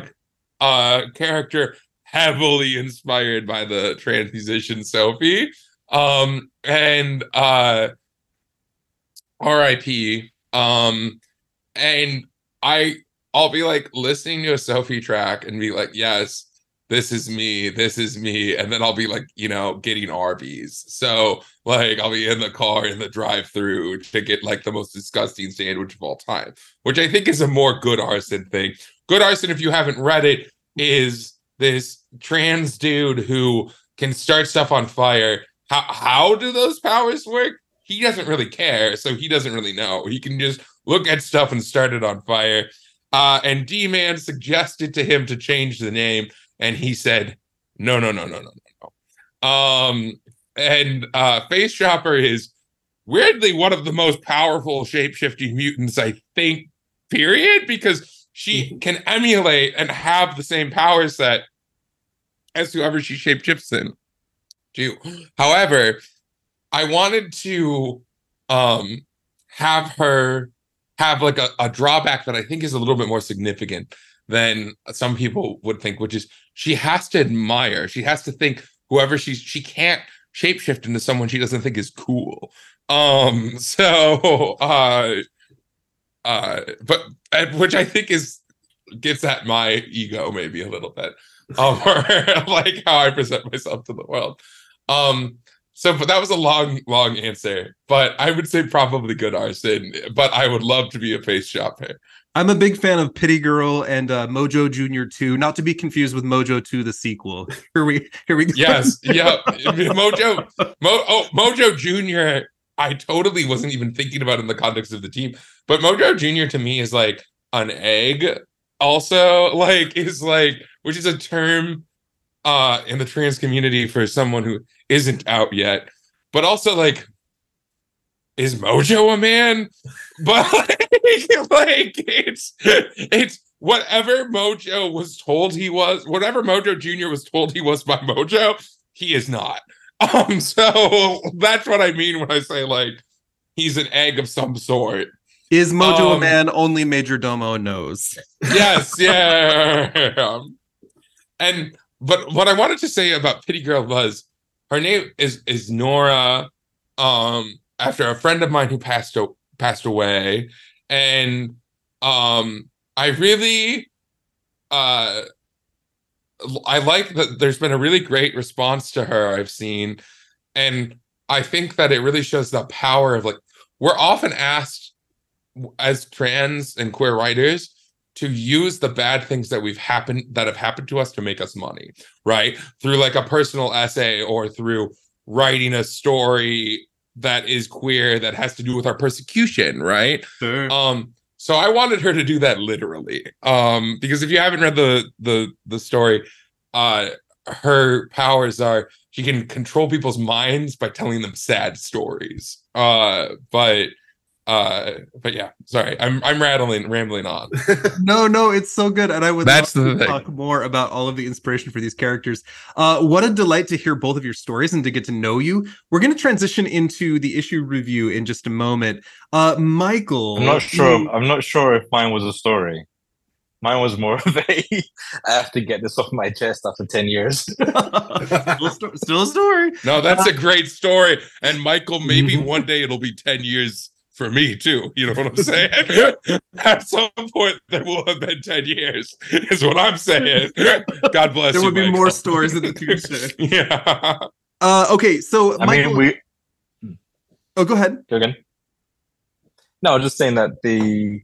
Speaker 2: a character heavily inspired by the trans musician Sophie. Um and uh RIP. Um and I I'll be like listening to a Sophie track and be like, yes, this is me, this is me. And then I'll be like, you know, getting Arby's. So like I'll be in the car in the drive-through to get like the most disgusting sandwich of all time, which I think is a more good arson thing. Good arson, if you haven't read it, is this trans dude who can start stuff on fire. How how do those powers work? He doesn't really care, so he doesn't really know. He can just look at stuff and start it on fire. Uh, and D Man suggested to him to change the name, and he said, "No, no, no, no, no, no, no." Um, and uh, Face Chopper is weirdly one of the most powerful shape-shifting mutants, I think. Period, because she can emulate and have the same power set as whoever she shapeshifts in. Do. However, I wanted to um have her have like a, a drawback that I think is a little bit more significant than some people would think, which is she has to admire, she has to think whoever she's she can't shapeshift into someone she doesn't think is cool. Um so uh uh but uh, which I think is gets at my ego maybe a little bit. Um or like how I present myself to the world. Um so but that was a long, long answer. But I would say probably good arson, but I would love to be a Face Chopper.
Speaker 1: I'm a big fan of Pity Girl and uh, Mojo Junior 2, not to be confused with Mojo 2, the sequel. Here we here we go.
Speaker 2: Yes, yep. Mojo Mo, oh, Mojo Jr. I totally wasn't even thinking about in the context of the team. But Mojo Jr. to me is like an egg, also, like is like, which is a term uh in the trans community for someone who isn't out yet, but also like is Mojo a man? But like, like it's it's whatever Mojo was told he was, whatever Mojo Jr. was told he was by Mojo, he is not. Um, so that's what I mean when I say like he's an egg of some sort.
Speaker 1: Is Mojo a
Speaker 2: Um,
Speaker 1: man only Major Domo knows?
Speaker 2: Yes, yeah. Um, and but what I wanted to say about Pity Girl was her name is is Nora. Um, after a friend of mine who passed o- passed away, and um, I really uh I like that there's been a really great response to her I've seen and I think that it really shows the power of like we're often asked as trans and queer writers to use the bad things that we've happened that have happened to us to make us money, right? Through like a personal essay or through writing a story that is queer that has to do with our persecution, right?
Speaker 1: Sure.
Speaker 2: Um so I wanted her to do that literally. Um because if you haven't read the the the story, uh her powers are she can control people's minds by telling them sad stories. Uh but uh but yeah, sorry. I'm I'm rattling rambling on.
Speaker 1: no, no, it's so good, and I would
Speaker 2: That's
Speaker 1: love
Speaker 2: the
Speaker 1: to
Speaker 2: thing.
Speaker 1: talk more about all of the inspiration for these characters. Uh, what a delight to hear both of your stories and to get to know you. We're going to transition into the issue review in just a moment. Uh, Michael,
Speaker 3: I'm not sure.
Speaker 1: you-
Speaker 3: I'm not sure if mine was a story. Mine was more of a. I have to get this off my chest after ten years.
Speaker 1: still, a sto- still a story.
Speaker 2: No, that's a great story. And Michael, maybe one day it'll be 10 years for me too. You know what I'm saying? At some point, there will have been 10 years, is what I'm saying. God bless
Speaker 1: There
Speaker 2: you.
Speaker 1: would be
Speaker 2: Michael.
Speaker 1: more stories in the future.
Speaker 2: yeah.
Speaker 1: Uh, okay, so
Speaker 3: I
Speaker 1: Michael,
Speaker 3: mean, we
Speaker 1: oh, go ahead.
Speaker 3: go again. No, just saying that the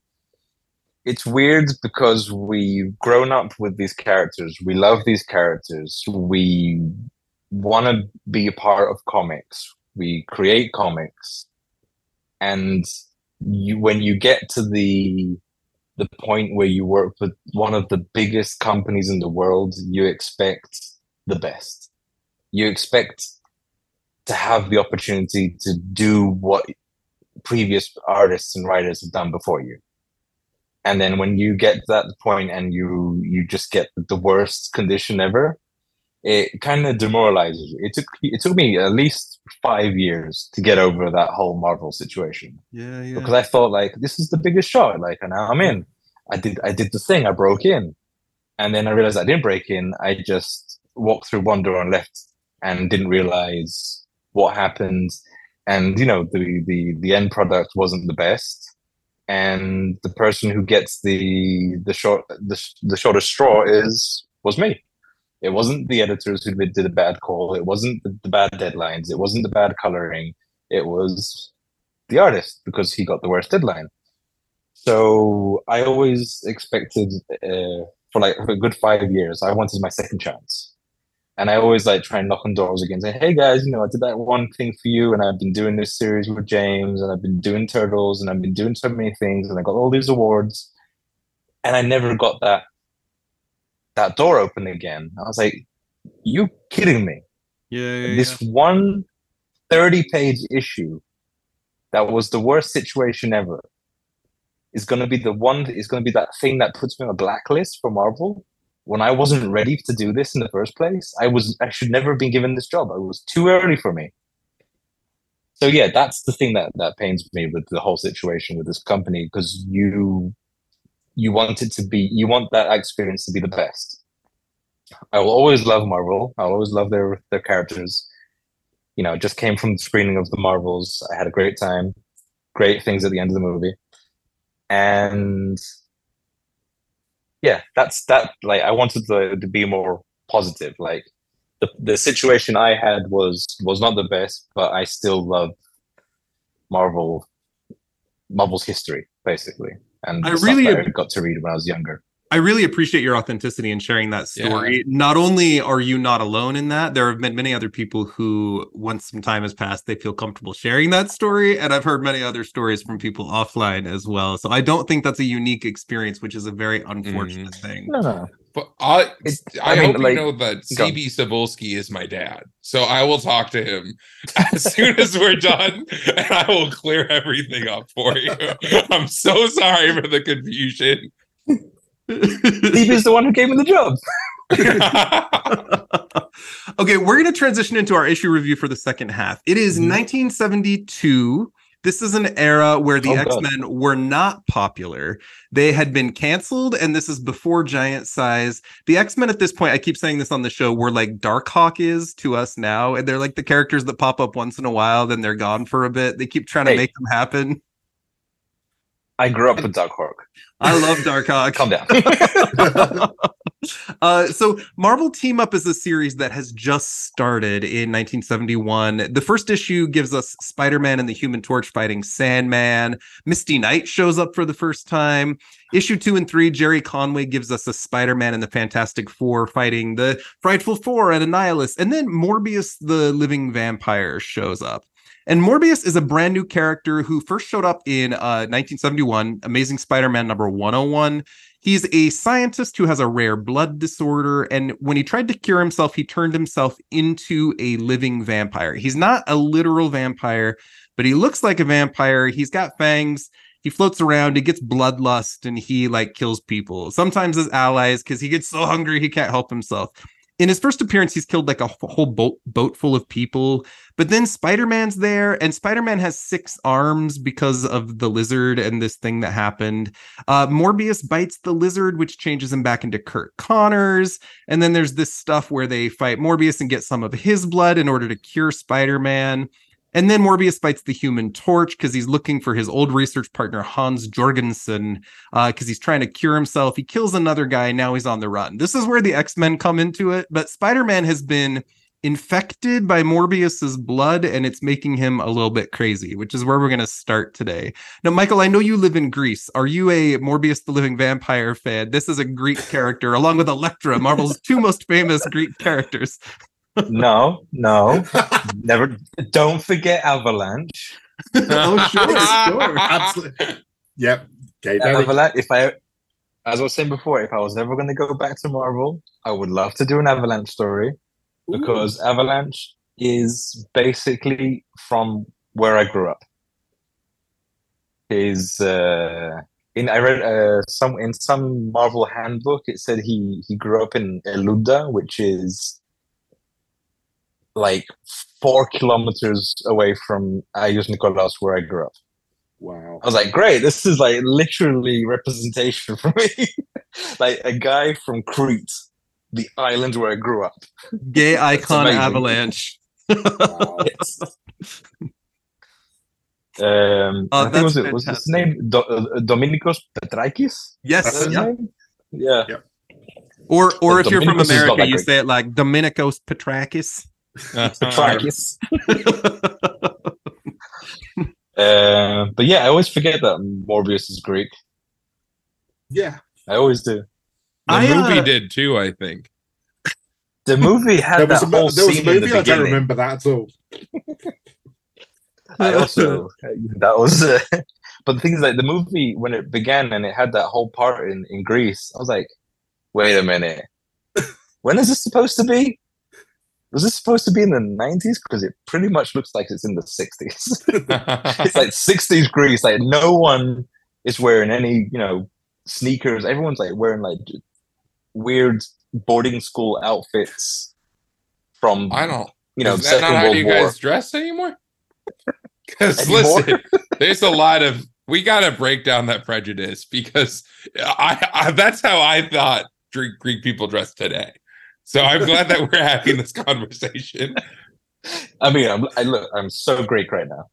Speaker 3: it's weird because we've grown up with these characters. We love these characters. We want to be a part of comics. We create comics, and you when you get to the the point where you work with one of the biggest companies in the world, you expect the best. You expect to have the opportunity to do what previous artists and writers have done before you. And then when you get to that point and you you just get the worst condition ever, it kind of demoralizes you. It took it took me at least five years to get over that whole Marvel situation
Speaker 1: Yeah, yeah.
Speaker 3: because I thought like this is the biggest shot. Like, and now I'm in. I did I did the thing. I broke in, and then I realized I didn't break in. I just walked through one door and left, and didn't realize what happened. And you know the the the end product wasn't the best, and the person who gets the the short the, the shortest straw is was me. It wasn't the editors who did a bad call. It wasn't the, the bad deadlines. It wasn't the bad coloring. It was the artist because he got the worst deadline. So I always expected uh, for like for a good five years, I wanted my second chance. And I always like try and knock on doors again, say, "Hey guys, you know, I did that one thing for you, and I've been doing this series with James, and I've been doing Turtles, and I've been doing so many things, and I got all these awards, and I never got that that door open again." I was like, "You kidding me?"
Speaker 1: yeah, yeah,
Speaker 3: this one 30 page issue that was the worst situation ever is going to be the one is going to be that thing that puts me on a blacklist for marvel when i wasn't ready to do this in the first place i was i should never have been given this job it was too early for me so yeah that's the thing that that pains me with the whole situation with this company because you you want it to be you want that experience to be the best I will always love Marvel. I'll always love their their characters. You know, just came from the screening of the Marvels. I had a great time. Great things at the end of the movie. And yeah, that's that like I wanted to, to be more positive. Like the the situation I had was was not the best, but I still love Marvel Marvel's history, basically. And
Speaker 1: I
Speaker 3: the stuff
Speaker 1: really
Speaker 3: that I got to read when I was younger.
Speaker 1: I really appreciate your authenticity in sharing that story. Not only are you not alone in that, there have been many other people who, once some time has passed, they feel comfortable sharing that story. And I've heard many other stories from people offline as well. So I don't think that's a unique experience, which is a very unfortunate mm. thing.
Speaker 3: No, no.
Speaker 2: But I,
Speaker 3: It's-
Speaker 2: I,
Speaker 3: I mean,
Speaker 2: hope
Speaker 3: like-
Speaker 2: you know that
Speaker 3: go.
Speaker 2: CB Cebulski is my dad. So I will talk to him as soon as we're done and I will clear everything up for you. I'm so sorry for the confusion.
Speaker 3: Steve is the one who gave me the job.
Speaker 1: okay, we're going to transition into our issue review for the second half. It is
Speaker 3: Mhm.
Speaker 1: 1972. This is an era where the
Speaker 3: Oh,
Speaker 1: X Men were not popular. They had been canceled, and this is before Giant Size. The X Men at this point, I keep saying this on the show, were like Darkhawk is to us now. And they're like the characters that pop up once in a while, then they're gone for a bit. They keep trying to make them happen.
Speaker 3: I grew up with Dark Hawk.
Speaker 1: I love Darkhawk.
Speaker 3: Calm down.
Speaker 1: Uh, so Marvel Team Up is a series that has just started in 1971. The first issue gives us Spider-Man and the Human Torch fighting Sandman. Misty Knight shows up for the first time. Issue two and three, Gerry Conway gives us a Spider-Man and the Fantastic Four fighting the Frightful Four and Annihilus, and then Morbius the Living Vampire shows up. And Morbius is a brand new character who first showed up in uh, 1971, Amazing Spider-Man number 101. He's a scientist who has a rare blood disorder. And when he tried to cure himself, he turned himself into a living vampire. He's not a literal vampire, but he looks like a vampire. He's got fangs. He floats around, he gets bloodlust, and he like kills people, sometimes as allies, because he gets so hungry he can't help himself in his first appearance, he's killed like a whole boat boat full of people. But then Spider Man's there, and Spider Man has six arms because of the lizard and this thing that happened. Uh, Morbius bites the lizard, which changes him back into Curt Connors. And then there's this stuff where they fight Morbius and get some of his blood in order to cure Spider Man. And then Morbius fights the Human Torch because he's looking for his old research partner Hans Jorgensen because uh, he's trying to cure himself. He kills another guy. Now he's on the run. This is where the X Men come into it. But Spider Man has been infected by Morbius's blood, and it's making him a little bit crazy, which is where we're going to start today. Now, Michael, I know you live in Greece. Are you a Morbius the Living Vampire fan? This is a Greek character, along with Elektra, Marvel's two most famous Greek characters
Speaker 3: no, no, never. Don't forget Avalanche.
Speaker 4: oh, sure, sure, absolutely. Yep. Okay,
Speaker 3: Avalanche. If I, as I was saying before, if I was ever going to go back to Marvel, I would love to do an Avalanche story because Avalanche is basically from where I grew up. Is uh, in I read uh, some in some Marvel handbook. It said he he grew up in Elounda, which is like four kilometers away from Agios Nikolaos, where I grew up.
Speaker 4: Wow.
Speaker 3: I was like, great, this is like literally representation for me. like a guy from Crete, the island where I grew up.
Speaker 1: Gay icon avalanche. yes.
Speaker 3: Um, oh, I think was it was his name Do, uh, Dominikos Petrakis?
Speaker 1: Yes,
Speaker 3: yeah. yeah.
Speaker 1: yeah. Or or if Dominikos you're from America, you say it like Dominikos Petrakis.
Speaker 3: Trackies. uh, but yeah, I always forget that Morbius is Greek.
Speaker 4: Yeah,
Speaker 3: I always do.
Speaker 2: The I, movie uh, did too, I think.
Speaker 3: The movie had there that a, whole there was scene a movie. I
Speaker 4: don't remember that at all.
Speaker 3: I also that was, uh, but the thing is, like the movie when it began and it had that whole part in in Greece, I was like, wait a minute, when is this supposed to be? Was this supposed to be in the 90s? Because it pretty much looks like it's in the 60s. it's like 60s Greece. Like no one is wearing any, you know, sneakers. Everyone's like wearing like weird boarding school outfits from
Speaker 2: I don't
Speaker 3: you know
Speaker 2: is that not how you War. guys dress anymore? Because listen, there's a lot of we got to break down that prejudice because I, I that's how I thought Greek people dress today. So I'm glad that we're having this conversation.
Speaker 3: I mean, I'm, I look, I'm so Greek right now.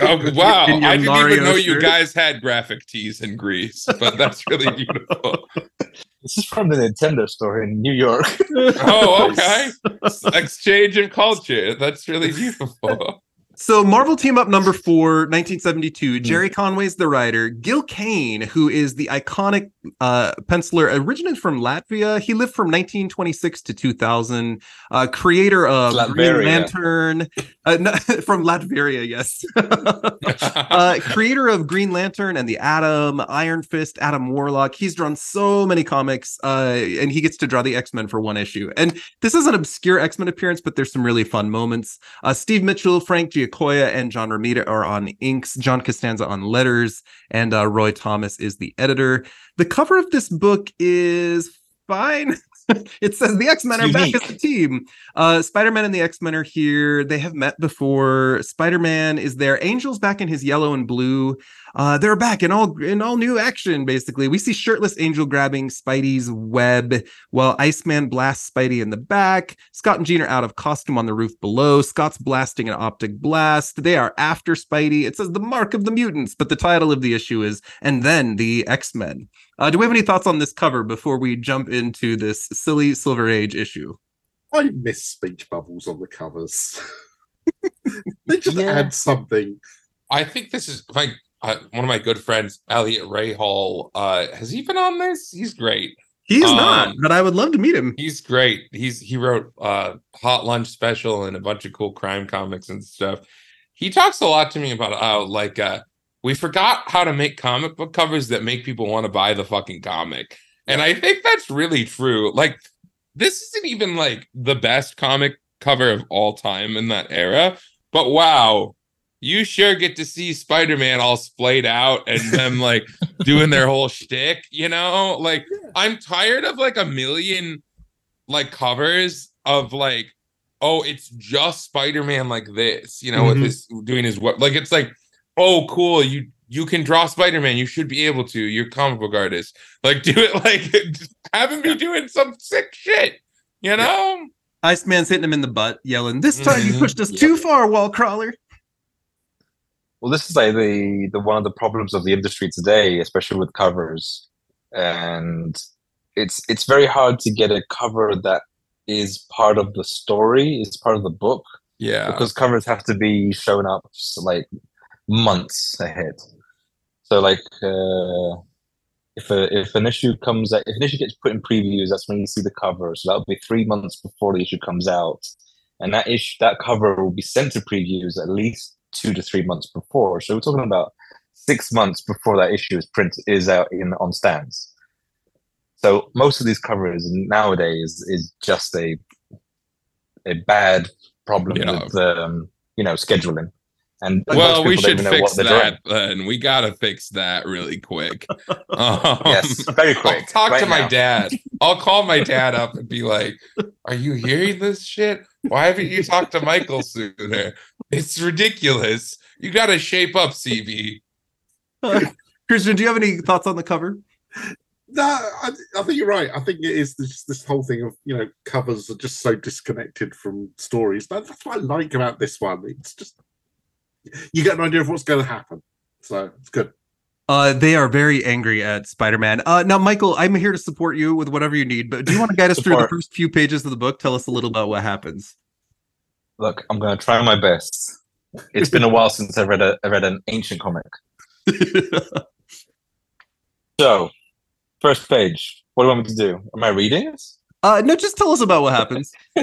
Speaker 2: Oh wow! I didn't Mario even know shirt. you guys had graphic tees in Greece, but that's really beautiful.
Speaker 3: This is from the Nintendo store in New York.
Speaker 2: oh, okay. Exchange of culture. That's really beautiful.
Speaker 1: So Marvel Team Up number four, 1972. Hmm. Gerry Conway's the writer. Gil Kane, who is the iconic uh, penciler, originated from Latvia. He lived from 1926 to 2000. Uh, creator of Latveria. Green Lantern. Uh, no, from Latveria, yes. uh, creator of Green Lantern and the Atom, Iron Fist, Adam Warlock. He's drawn so many comics, uh, and he gets to draw the X Men for one issue. And this is an obscure X Men appearance, but there's some really fun moments. Uh, Steve Mitchell, Frank Giacomo, Giacoia and John Romita are on inks, John Costanza on letters, and uh, Roy Thomas is the editor. The cover of this book is fine. it says the X Men are back as a team. Uh, Spider Man and the X Men are here. They have met before. Spider Man is there. Angel's back in his yellow and blue. Uh, they're back in all in all new action. Basically, we see shirtless Angel grabbing Spidey's web while Iceman blasts Spidey in the back. Scott and Jean are out of costume on the roof below. Scott's blasting an optic blast. They are after Spidey. It says the mark of the mutants, but the title of the issue is "And then the X Men." Uh, do we have any thoughts on this cover before we jump into this silly Silver Age issue?
Speaker 4: I miss speech bubbles on the covers. they just
Speaker 3: Yeah.
Speaker 4: add something.
Speaker 2: I think this is like uh, one of my good friends, Eliot Rahal. Uh, has he been on this? He's great.
Speaker 1: He's
Speaker 2: Um,
Speaker 1: not, but I would love to meet him.
Speaker 2: He's great. He's he wrote uh Hot Lunch Special and a bunch of cool crime comics and stuff. He talks a lot to me about how like uh we forgot how to make comic book covers that make people want to buy the fucking comic. And I think that's really true. Like this isn't even like the best comic cover of all time in that era, but wow, you sure get to see Spider-Man all splayed out and them like doing their whole shtick, you know? Like I'm tired of like a million like covers of like, oh, it's just Spider-Man like this, you know, with
Speaker 1: Mhm.
Speaker 2: his doing his what like it's like, oh, cool, you you can draw Spider-Man, you should be able to. You're comic book artist. Like do it like have him be doing some sick shit, you know?
Speaker 1: Iceman's hitting him in the butt, yelling, "This time you
Speaker 2: Mhm.
Speaker 1: pushed us
Speaker 3: Yep.
Speaker 1: too far, wall crawler."
Speaker 3: Well, this is like the the one of the problems of the industry today, especially with covers, and it's it's very hard to get a cover that is part of the story, is part of the book,
Speaker 2: Yeah.
Speaker 3: because covers have to be shown up like months ahead. So, like, uh, if a if an issue comes out, if an issue gets put in previews, that's when you see the cover. So that'll be three months before the issue comes out, and that issue that cover will be sent to previews at least two to three months before. So we're talking about six months before that issue is print is out in on stands. So most of these covers nowadays is just a a bad problem
Speaker 2: Yeah.
Speaker 3: with um, you know scheduling. And
Speaker 2: well, we should fix that then. We gotta fix that really quick. Um,
Speaker 3: Yes, very
Speaker 2: I'll
Speaker 3: quick.
Speaker 2: talk
Speaker 3: right
Speaker 2: to my dad. I'll call my dad up and be like, Are you hearing this shit? Why haven't you talked to Michael sooner? It's ridiculous. You gotta shape up, CB.
Speaker 1: Christian, do you have any thoughts on the cover?
Speaker 4: No, I, I think you're right. I think it is this this whole thing of you know covers are just so disconnected from stories. That, that's what I like about this one. It's just you get an idea of what's going to happen, so it's good.
Speaker 1: Uh, they are very angry at Spider-Man. Uh, now, Michael, I'm here to support you with whatever you need, but do you want to guide us through the first few pages of the book? Tell us a little about what happens.
Speaker 3: Look, I'm going to try my best. It's been a while since I read a I read an ancient comic. So, first page. What do you want me to do? Am I reading it?
Speaker 1: uh, no, just tell us about what happens.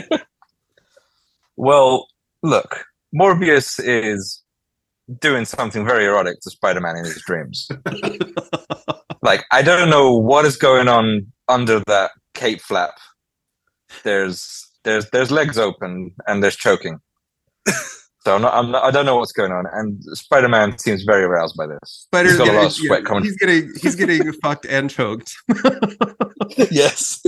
Speaker 3: Well, look, Morbius is doing something very erotic to Spider-Man in his dreams. like, I don't know what is going on under that cape flap. There's there's there's legs open and there's choking. So I'm not, I'm not I don't know what's going on. And Spider-Man seems very aroused by this.
Speaker 1: Spider's
Speaker 3: He's got a lot of sweat
Speaker 1: yeah,
Speaker 3: coming.
Speaker 1: he's getting he's getting fucked and choked.
Speaker 3: yes.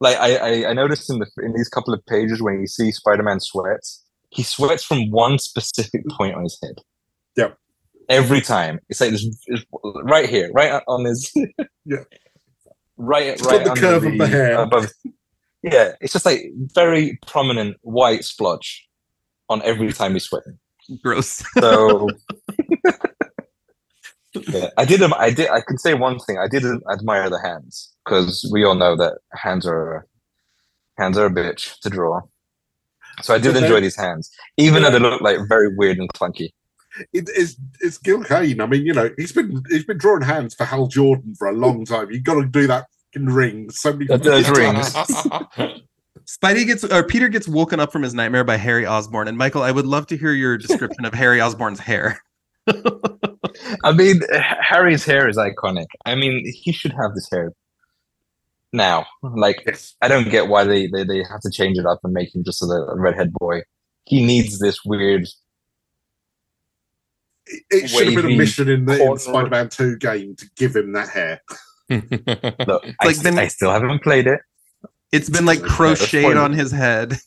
Speaker 3: like I, I, I noticed in the in these couple of pages when you see Spider-Man sweats, he sweats from one specific point on his head.
Speaker 4: Yep.
Speaker 3: Every time. It's like this it's right here, right on his
Speaker 4: Yeah.
Speaker 3: Right
Speaker 4: Just
Speaker 3: right
Speaker 4: on the
Speaker 3: under
Speaker 4: curve of the hair.
Speaker 3: above. Yeah, it's just like very prominent white splotch on every time he's sweating.
Speaker 1: Gross.
Speaker 3: So yeah, I did. I did. I can say one thing. I didn't admire the hands because we all know that hands are hands are a bitch to draw. So I did enjoy these hands, even
Speaker 4: Yeah.
Speaker 3: though they look like very weird and clunky.
Speaker 4: It is it's Gil Kane. I mean, you know, he's been he's been drawing hands for Hal Jordan for a long time. You've got to do that in rings. So many
Speaker 3: Those rings.
Speaker 1: Spidey gets or Peter gets woken up from his nightmare by Harry Osborn. And Michael, I would love to hear your description of Harry Osborn's hair.
Speaker 3: I mean, Harry's hair is iconic. I mean, he should have this hair now. Mm-hmm. Like,
Speaker 4: Yes.
Speaker 3: I don't get why they, they, they have to change it up and make him just a, a redhead boy. He needs this weird.
Speaker 4: It, it should have been a mission in the, in Spider-Man 2 game to give him that hair.
Speaker 3: Look, I,
Speaker 1: like
Speaker 3: st-
Speaker 1: then-
Speaker 3: I still haven't played it.
Speaker 1: It's been like
Speaker 4: Yeah,
Speaker 1: crocheted on his head.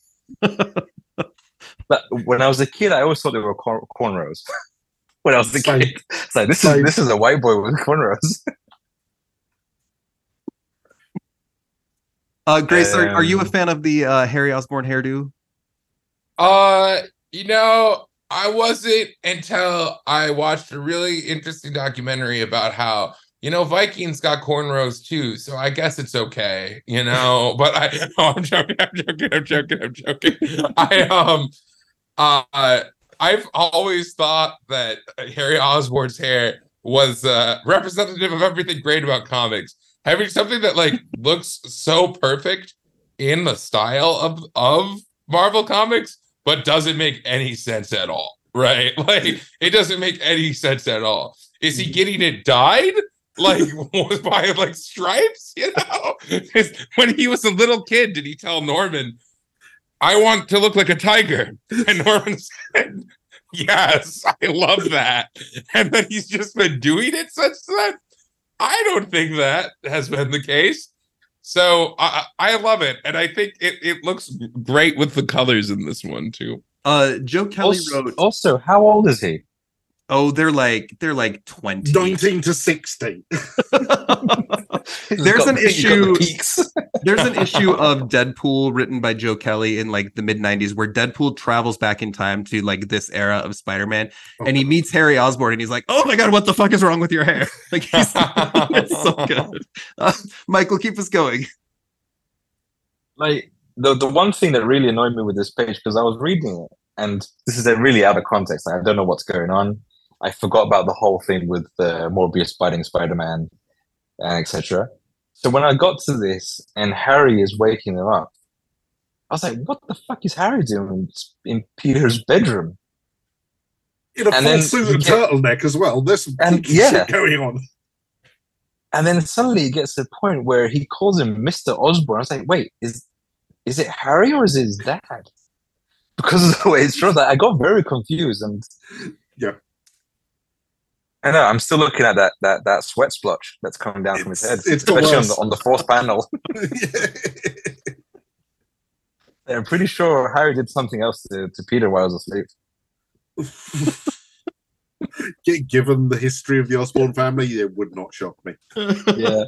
Speaker 3: But when I was a kid, I always thought they were cor- cornrows. when I was a
Speaker 4: Same.
Speaker 3: kid. It's like this is this is a white boy with cornrows.
Speaker 1: Uh, Grace, are, are you a
Speaker 3: Um,
Speaker 1: fan of the uh, Harry Osborn hairdo?
Speaker 2: Uh, you know, I wasn't until I watched a really interesting documentary about how you know Vikings got cornrows too, so I guess it's okay, you know. but I, no, I'm joking, I'm joking, I'm joking, I'm joking. I um, uh, I've always thought that Harry Osborn's hair was uh, representative of everything great about comics. Having something that like looks so perfect in the style of of Marvel comics, but doesn't make any sense at all. Right? Like it doesn't make any sense at all. Is he mm-hmm. getting it dyed? Like by like stripes, you know, when he was a little kid, did he tell Norman, I want to look like a tiger? And Norman said, Yes, I love that. And then he's just been doing it since then. I don't think that has been the case. So I, I love it, and I think it, it looks great with the colors in this one too.
Speaker 1: Uh, Joe Kelly
Speaker 3: Also,
Speaker 1: wrote.
Speaker 3: also, how old is he?
Speaker 1: Oh, they're like they're like twenty.
Speaker 4: 19 to 60.
Speaker 3: He's
Speaker 1: an
Speaker 3: the- the
Speaker 1: issue-
Speaker 3: peaks.
Speaker 1: There's an issue of Deadpool written by Joe Kelly in like the mid 90s where Deadpool travels back in time to like this era of Spider-Man and he meets Harry Osborn and he's like, "Oh my god, what the fuck is wrong with your hair?" Like he's it's so good. Uh, Michael, keep us going.
Speaker 3: like the the one thing that really annoyed me with this page because I was reading it and this is a really out of context. I don't know what's going on. I forgot about the whole thing with uh, Morbius biting Spider-Man and etc. So when I got to this and Harry is waking him up, I was like, "What the fuck is Harry doing in Peter's bedroom?"
Speaker 4: In a
Speaker 3: And
Speaker 4: full suit and
Speaker 3: get-
Speaker 4: turtleneck as well. There's some
Speaker 3: And, yeah.
Speaker 4: shit going on.
Speaker 3: And then suddenly it gets to the point where he calls him Mr. Osborn. I was like, "Wait, is is it Harry or is it his dad?" Because of the way it's drawn, like, I got very confused and
Speaker 4: Yeah.
Speaker 3: I know. I'm still looking at that that that sweat splotch that's coming down from his head,
Speaker 4: It's- it's
Speaker 3: especially on the on the fourth panel. I'm pretty sure Harry did something else to, to Peter while I was asleep.
Speaker 4: Given the history of the Osborn family, it would not shock me.
Speaker 3: Yeah.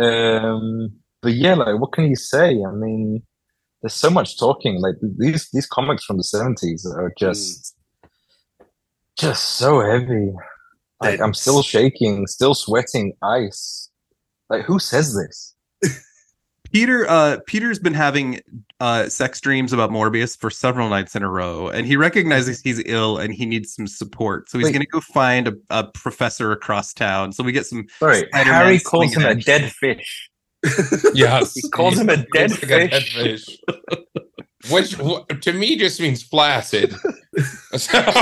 Speaker 3: um. But yeah, like, what can you say? I mean, there's so much talking. Like these these comics from the 70s are just just so heavy. Like I'm still shaking, still sweating ice. Like who says this?
Speaker 1: Peter uh Peter's been having uh sex dreams about Morbius for several nights in a row and he recognizes he's ill and he needs some support. So he's going to go find a, a professor across town. So we get some
Speaker 3: Sorry,
Speaker 1: Spider-Man
Speaker 3: Harry calls him a dead fish.
Speaker 2: Yes,
Speaker 3: He calls him a dead
Speaker 2: Looks like a
Speaker 3: fish.
Speaker 2: fish. Which to me just means flaccid. So-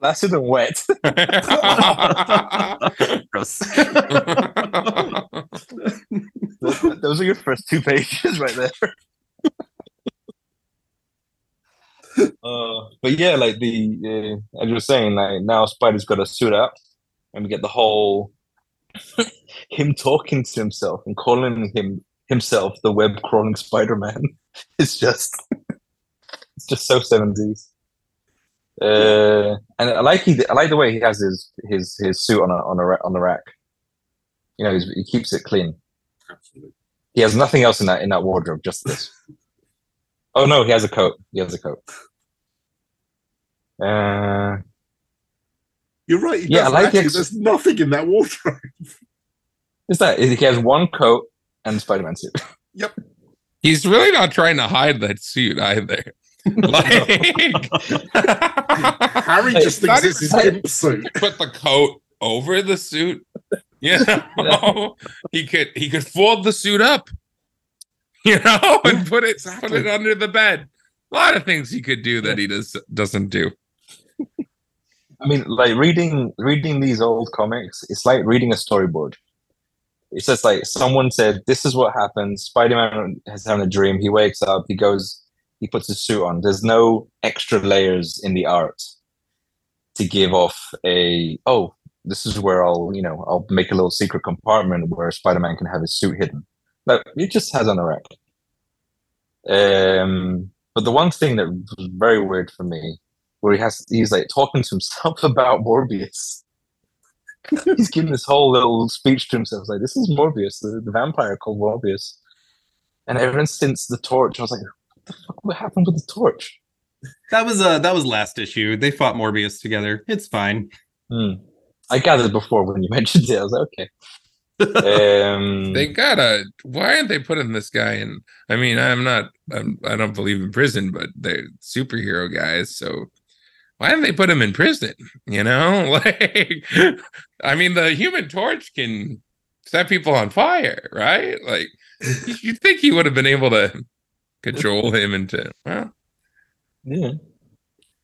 Speaker 3: Flaccid and wet.
Speaker 1: gross.
Speaker 3: Those are your first two pages right there. uh, but yeah, like the uh, as you were saying, like now Spider's got to suit up, and we get the whole him talking to himself and calling him himself the web crawling Spider Man. It's just it's just so seventies. Uh, and I like he I like the way he has his his his suit on a on a on the rack. You know, he's, he keeps it clean.
Speaker 4: Absolutely.
Speaker 3: He has nothing else in that in that wardrobe, just this. oh no, he has a coat. He has a coat. Uh,
Speaker 4: You're right.
Speaker 3: Yeah, I like
Speaker 4: actually.
Speaker 3: ex-
Speaker 4: There's nothing in that wardrobe.
Speaker 3: is that he has one coat and Spider-Man suit? Yep.
Speaker 2: He's really not trying to hide that suit either. Like,
Speaker 4: Harry just
Speaker 2: not
Speaker 4: thinks it's his
Speaker 3: even-
Speaker 4: suit.
Speaker 2: put the coat over the suit. You know, he could he could fold the suit up, you know, and put it put it under the bed. A lot of things he could do that he does doesn't do.
Speaker 3: I mean, like reading reading these old comics, it's like reading a storyboard. It's just like someone said, "This is what happens." Spider-Man has having a dream. He wakes up. He goes. He puts his suit on. There's no extra layers in the art to give off a oh, this is where I'll you know I'll make a little secret compartment where Spider-Man can have his suit hidden. But it just has on a rack. Um, But the one thing that was very weird for me, where he has he's like talking to himself about Morbius. He's giving this whole little speech to himself, like this is Morbius, the, the vampire called Morbius. And ever since the torch, I was like, what the fuck what happened with the torch?
Speaker 1: That was uh that was last issue. They fought Morbius together. It's fine.
Speaker 3: Hmm. I gathered before when you mentioned it. I was like, okay. Um,
Speaker 2: They gotta. Why aren't they putting this guy in? I mean, I'm not. I'm, I don't believe in prison, but they're superhero guys. So why didn't they put him in prison? You know, like, I mean, the Human Torch can set people on fire, right? Like, you- you'd think he would have been able to control him into. Well,
Speaker 3: yeah.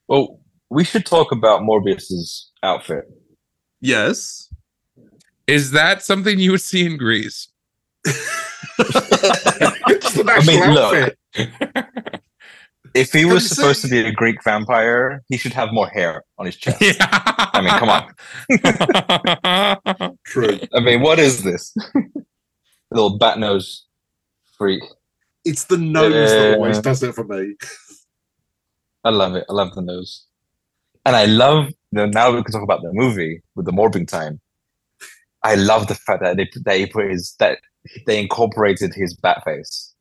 Speaker 3: Well, we should talk about Morbius's outfit.
Speaker 1: Yes.
Speaker 2: is that something you would see in Greece?
Speaker 3: I
Speaker 4: national
Speaker 3: mean, look. If he was supposed to be a Greek vampire, he should have more hair on his chest.
Speaker 2: Yeah.
Speaker 3: I mean, come
Speaker 2: on.
Speaker 4: True.
Speaker 3: I mean, what is this? Little bat nose freak.
Speaker 4: It's the nose that always does it for me.
Speaker 3: I love it. I love the nose. And I love the now we can talk about the movie with the morbing time. I love the fact that they that he put his that they incorporated his bat face.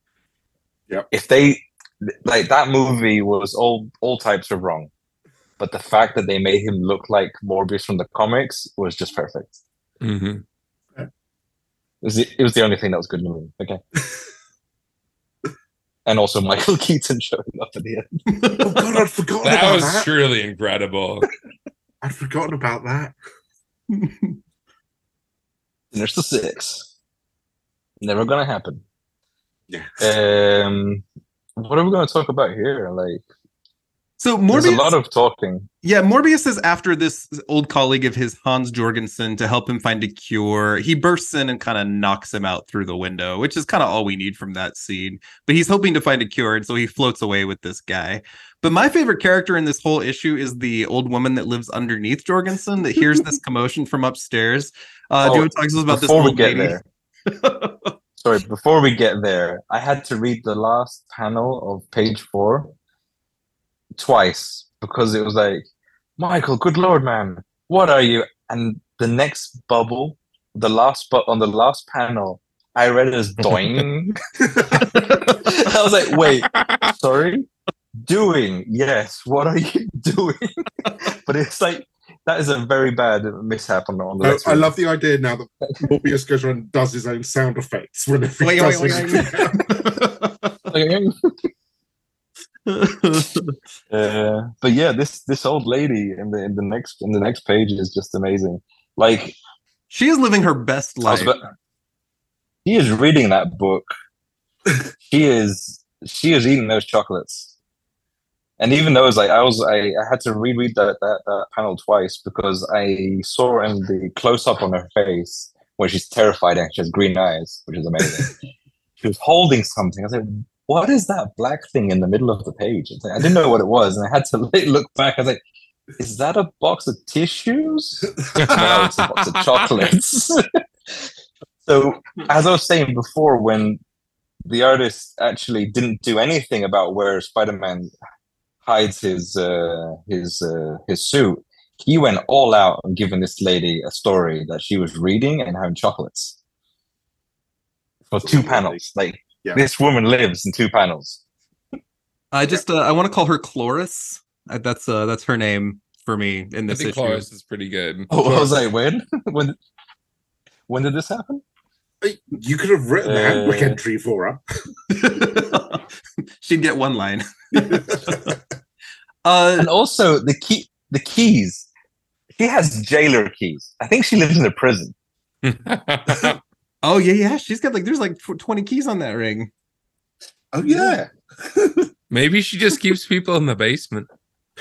Speaker 4: Yep.
Speaker 3: If they like that movie was all all types of wrong. But the fact that they made him look like Morbius from the comics was just perfect.
Speaker 2: Mm-hmm.
Speaker 3: It was the, it was the only thing that was good in the movie. Okay. and also Michael Keaton showing up at the end.
Speaker 4: Oh god, I'd forgotten
Speaker 2: That
Speaker 4: about
Speaker 2: was
Speaker 4: that.
Speaker 2: truly incredible.
Speaker 4: I'd forgotten about that.
Speaker 3: There's the six. Never gonna happen.
Speaker 4: Yeah.
Speaker 3: Um, what are we gonna talk about here? Like,
Speaker 1: So
Speaker 3: there's a lot of talking.
Speaker 1: yeah, Morbius is after this old colleague of his, Hans Jorgensen, to help him find a cure. He bursts in and kind of knocks him out through the window, which is kind of all we need from that scene. But he's hoping to find a cure, and so he floats away with this guy. But my favorite character in this whole issue is the old woman that lives underneath Jorgensen that hears this commotion from upstairs. Uh, do
Speaker 3: Oh,
Speaker 1: you want to talk to us about this
Speaker 3: Before we
Speaker 1: old
Speaker 3: get
Speaker 1: lady?
Speaker 3: sorry. Before we get there, I had to read the last panel of page four twice because it was like, Michael, good lord, man, what are you? And the next bubble, the last but on the last panel, I read it as doing. I was like, wait, sorry doing yes what are you doing but it's like that is a very bad mishap on, on the
Speaker 4: I, I love the idea now that Morbius goes around and does his own sound effects whenever he
Speaker 1: Wait,
Speaker 4: does
Speaker 1: wait,
Speaker 4: anything.
Speaker 3: uh, but yeah this this old lady in the in the next in the next page is just amazing. Like
Speaker 1: she is living her best
Speaker 3: I was
Speaker 1: life.
Speaker 3: about- he is reading that book. She is she is eating those chocolates and even though it's like I was, I, I had to reread that, that that panel twice because I saw in the close up on her face where she's terrified and she has green eyes, which is amazing. she was holding something. I was like, "What is that black thing in the middle of the page?" Like, I didn't know what it was, and I had to look back. I was like, "Is that a box of tissues?" no, it's a box of chocolates. so, as I was saying before, when the artist actually didn't do anything about where Spider-Man hides his uh, his uh, his suit, he went all out and giving this lady a story that she was reading and having chocolates for two panels. Like
Speaker 4: Yeah.
Speaker 3: this woman lives in two panels.
Speaker 1: I just uh, I want to call her Chloris. Uh, that's uh that's her name for me in
Speaker 2: I
Speaker 1: this
Speaker 2: think
Speaker 1: issue.
Speaker 2: Cloris is pretty good.
Speaker 3: Oh, I was like, when when when did this happen?
Speaker 4: you could have written a handbook
Speaker 3: Uh,
Speaker 4: entry for her.
Speaker 1: She'd get one line. Uh
Speaker 3: And also the key the keys. She has jailer keys. I think she lives in a prison.
Speaker 1: oh yeah yeah she's got like there's like 20 keys on that ring.
Speaker 4: Oh yeah.
Speaker 2: maybe she just keeps people in the basement.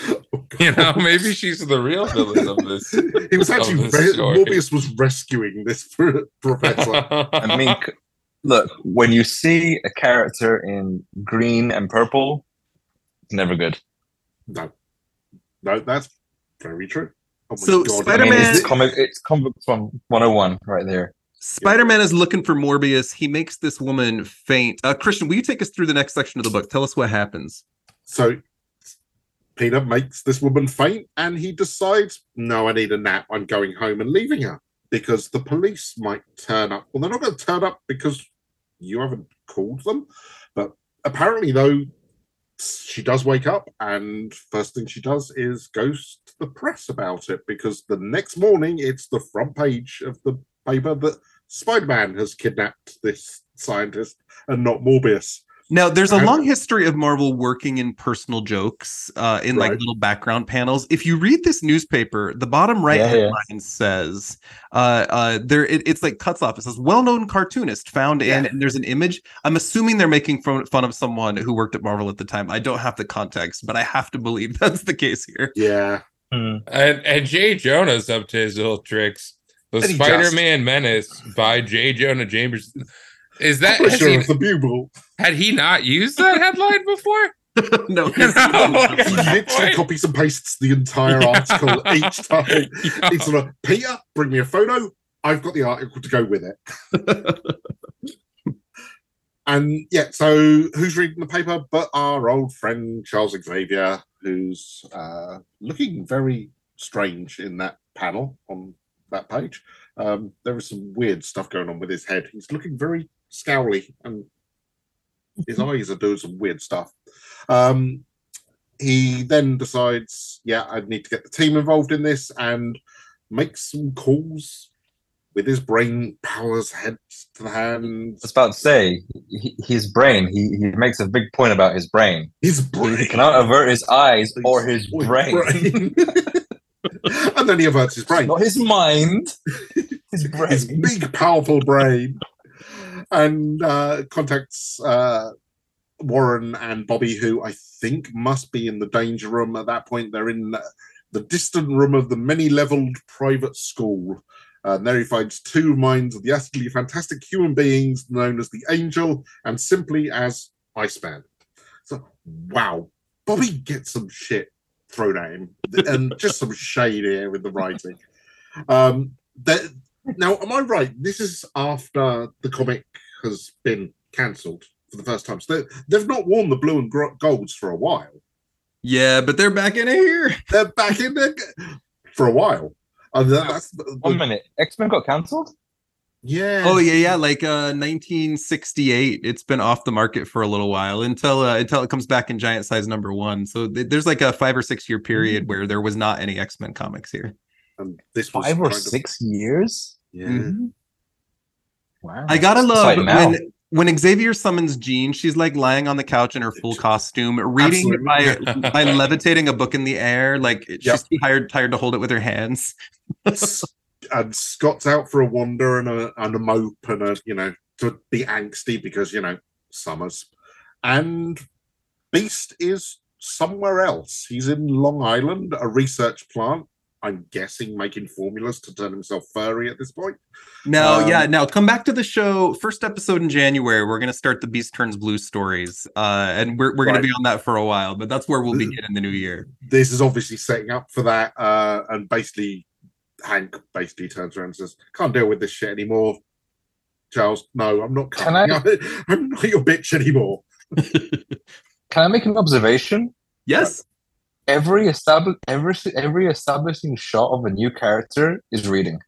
Speaker 4: Oh,
Speaker 2: You know, maybe she's the real villain of this.
Speaker 4: He was actually
Speaker 2: of
Speaker 4: re- Morbius was rescuing this professor.
Speaker 3: I mean, look, when you see a character in green and purple, it's never good.
Speaker 4: No, no, that's very true. Oh my
Speaker 1: So,
Speaker 4: God.
Speaker 3: I mean,
Speaker 1: Spider-Man-
Speaker 3: it's comic, it's comic from 101 right there.
Speaker 1: Spider-Man is looking for Morbius. He makes this woman faint. Uh Christian, will you take us through the next section of the book? Tell us what happens.
Speaker 4: so Peter makes this woman faint and he decides, no, I need a nap. I'm going home and leaving her because the police might turn up. Well, they're not going to turn up because you haven't called them. But apparently, though, she does wake up and first thing she does is goes to the press about it because the next morning it's the front page of the paper that Spider-Man has kidnapped this scientist and not Morbius.
Speaker 1: Now, there's a long history of Marvel working in personal jokes uh, in like little background panels. If you read this newspaper, the bottom right
Speaker 3: Yeah, yeah.
Speaker 1: headline says, uh, uh, "There, it, it's like cuts off. It says well-known cartoonist found in, and there's an image. I'm assuming they're making fun, fun of someone who worked at Marvel at the time. I don't have the context, but I have to believe that's the case here.
Speaker 4: Yeah.
Speaker 3: Hmm.
Speaker 2: And and Jay Jonah's up to his little tricks. The Spider-Man Menace by Jay Jonah Jameson. Is that has
Speaker 4: Publisher
Speaker 2: he,
Speaker 4: of the Bugle.
Speaker 2: Had he not used that headline before?
Speaker 1: no,
Speaker 2: like,
Speaker 4: He literally copies and pastes the entire article each time.
Speaker 2: Yeah.
Speaker 4: It's sort of Peter, bring me a photo. I've got the article to go with it. and yeah, so who's reading the paper but our old friend Charles Xavier, who's uh, looking very strange in that panel on that page. Um, there is some weird stuff going on with his head. He's looking very scowly and his eyes are doing some weird stuff. Um, he then decides, yeah, I need to get the team involved in this and makes some calls with his brain powers heads to the hands.
Speaker 3: I was about to say he, his brain. He he makes a big point about his brain.
Speaker 4: His
Speaker 3: He,
Speaker 4: brain.
Speaker 3: he cannot avert his eyes or his
Speaker 4: Or
Speaker 3: brain,
Speaker 4: and then he averts his brain.
Speaker 3: not his mind. His brain.
Speaker 4: his big, powerful brain, and uh, contacts uh, Warren and Bobby, who I think must be in the danger room at that point. They're in the, distant room of the many-leveled private school. And there he finds two minds of the utterly fantastic human beings known as the Angel and simply as Iceman. So, wow, Bobby gets some shit thrown at him, and just some shade here with the writing. Um, that now, am I right? This is after the comic has been cancelled for the first time. So they, they've not worn the blue and golds for a while.
Speaker 1: yeah, but they're back in here.
Speaker 4: They're back in there for a while. And that's
Speaker 3: One minute. X Men got cancelled.
Speaker 4: yeah.
Speaker 1: Oh yeah, yeah, like uh 1968. It's been off the market for a little while until uh, until it comes back in giant size number 1. So th- there's like a 5 or 6 year period where there was not any X-Men comics here.
Speaker 4: And this was
Speaker 3: Five or
Speaker 4: kind of-
Speaker 3: six years.
Speaker 4: Yeah.
Speaker 1: Mhm.
Speaker 3: Wow.
Speaker 1: I got to love when when Xavier summons Jean, she's like lying on the couch in her full costume, reading by, by levitating a book in the air. Like she's
Speaker 4: Yep.
Speaker 1: too tired tired to hold it with her hands.
Speaker 4: And Scott's out for a wander and a and a mope and a you know to be angsty because you know summers, and Beast is somewhere else. He's in Long Island, a research plant. I'm guessing making formulas to turn himself furry at this point.
Speaker 1: No,
Speaker 4: Um,
Speaker 1: yeah, now come back to the show. First episode in January, we're gonna start the Beast Turns Blue stories, uh, and we're we're gonna be on that for a while. But that's where we'll begin in the new year.
Speaker 4: This is obviously setting up for that, uh, and basically Hank basically turns around and says, "Can't deal with this shit anymore." Charles, no, I'm not.
Speaker 3: Can
Speaker 4: coming. I'm not your bitch anymore.
Speaker 3: Can I make an observation?
Speaker 1: Yes.
Speaker 3: Every establish every every establishing shot of a new character is reading.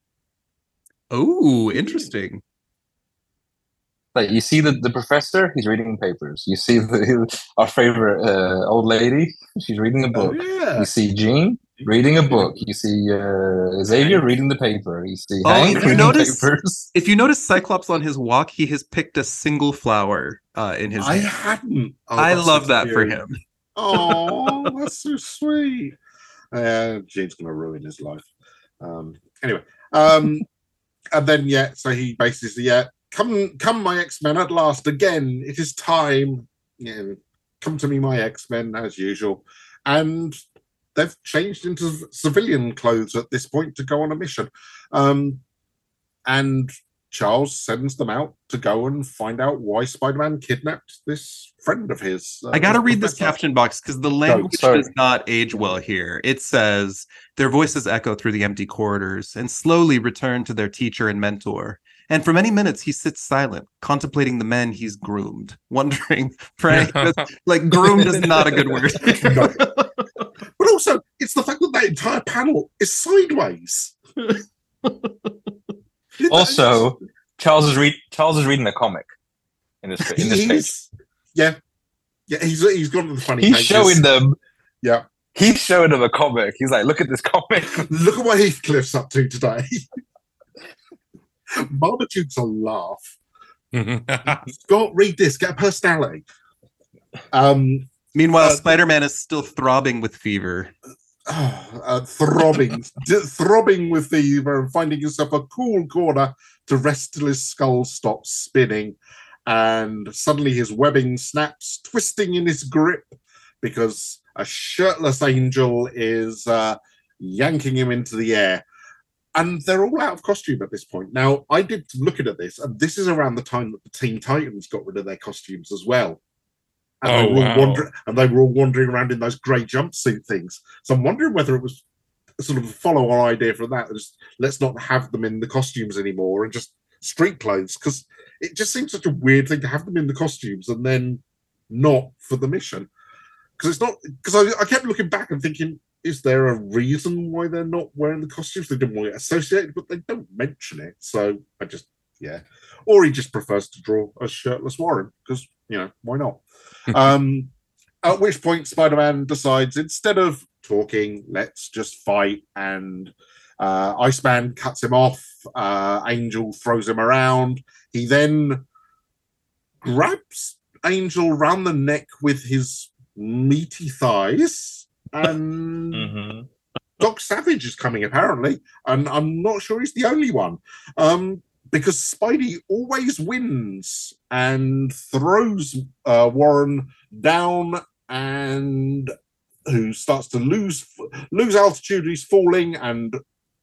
Speaker 1: Oh, interesting.
Speaker 3: Like you see the, the professor, he's reading papers. You see the, our favorite uh, old lady, she's reading a
Speaker 4: Oh,
Speaker 3: book.
Speaker 4: yeah.
Speaker 3: You see Jean reading a book. You see uh, Xavier reading the paper. You see
Speaker 1: Oh,
Speaker 3: Hank
Speaker 1: if you notice-
Speaker 3: papers.
Speaker 1: If you notice Cyclops on his walk, he has picked a single flower uh, in his
Speaker 4: I
Speaker 1: hand.
Speaker 4: hadn't. Oh,
Speaker 1: I love
Speaker 4: so
Speaker 1: that for him.
Speaker 4: Oh, that's so sweet. Uh, gonna ruin his life. Um, anyway, um, and then yeah, so he basically yeah, come, come, my X Men at last again. It is time. Yeah, come to me, my X Men, as usual. And they've changed into civilian clothes at this point to go on a mission. Um, and Charles sends them out to go and find out why Spider-Man kidnapped this friend of his. uh,
Speaker 1: I got to read this caption box because the language
Speaker 3: sorry.
Speaker 1: does not age well here. It says, Their voices echo through the empty corridors and slowly return to their teacher and mentor. And for many minutes, he sits silent, contemplating the men he's groomed, wondering, praying. like, groomed is not a good word.
Speaker 4: No. But also, it's the fact that that entire panel is sideways.
Speaker 3: Also, Charles is read Charles is reading a comic in this in this page.
Speaker 4: he's, yeah, yeah, he's he's gone to the funny.
Speaker 3: He's
Speaker 4: pages.
Speaker 3: showing them.
Speaker 4: Yeah.
Speaker 3: He's showing them a comic. He's like, look at this comic.
Speaker 4: Look at what Heathcliff's up to today. Marmaduke's a laugh. Scott, read this. Get a personality. Um,
Speaker 1: Meanwhile,
Speaker 4: Uh,
Speaker 1: Spider Man is still throbbing with fever.
Speaker 4: uh, throbbing, throbbing with fever, and finding yourself a cool corner to rest till his skull stops spinning, and suddenly his webbing snaps, twisting in his grip, because a shirtless angel is uh, yanking him into the air. And they're all out of costume at this point. Now, I did looking at this, and this is around the time that the Teen Titans got rid of their costumes as well. And,
Speaker 2: Oh,
Speaker 4: they, were all
Speaker 2: wow.
Speaker 4: wander- and they were all wandering around in those grey jumpsuit things. So I'm wondering whether it was sort of a follow-on idea from that. Just let's not have them in the costumes anymore and just street clothes because it just seems such a weird thing to have them in the costumes and then not for the mission. Because it's not because I, I kept looking back and thinking, is there a reason why they're not wearing the costumes? They didn't want it associated, but they don't mention it. So I just yeah. Or he just prefers to draw a shirtless Warren because you know why not? um, at which point Spider-Man decides instead of talking, let's just fight. And uh, Iceman cuts him off. Uh, Angel throws him around. He then grabs Angel round the neck with his meaty thighs, and
Speaker 3: Mhm.
Speaker 4: Doc Savage is coming apparently, and I'm not sure he's the only one. Um, because Spidey always wins and throws uh, Warren down, and who starts to lose lose altitude. He's falling, and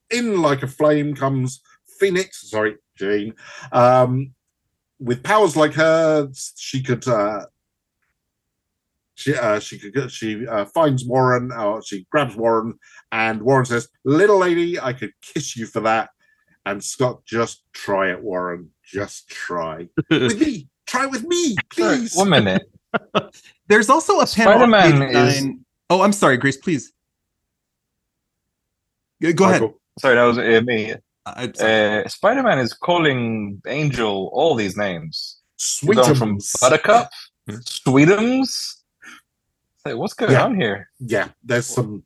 Speaker 4: in like a flame comes Phoenix. Sorry, Jean. Um, with powers like hers, she could. Uh, she uh, she could she uh, finds Warren. Or she grabs Warren, and Warren says, "Little lady, I could kiss you for that." And Scott, just try it, Warren. Just try with me. Try with me, please.
Speaker 3: One minute.
Speaker 1: There's also a panel. on
Speaker 3: Spider-Man
Speaker 1: page
Speaker 3: is-
Speaker 1: nine- Oh, I'm sorry, Grace. Please Go- go ahead.
Speaker 3: Sorry, that was uh, me. Uh, Spider-Man is calling Angel all these names. We're from
Speaker 4: Sweetums.
Speaker 3: Buttercup, Sweetums. It's Like, what's going
Speaker 4: Yeah.
Speaker 3: on here?
Speaker 4: Yeah, there's some.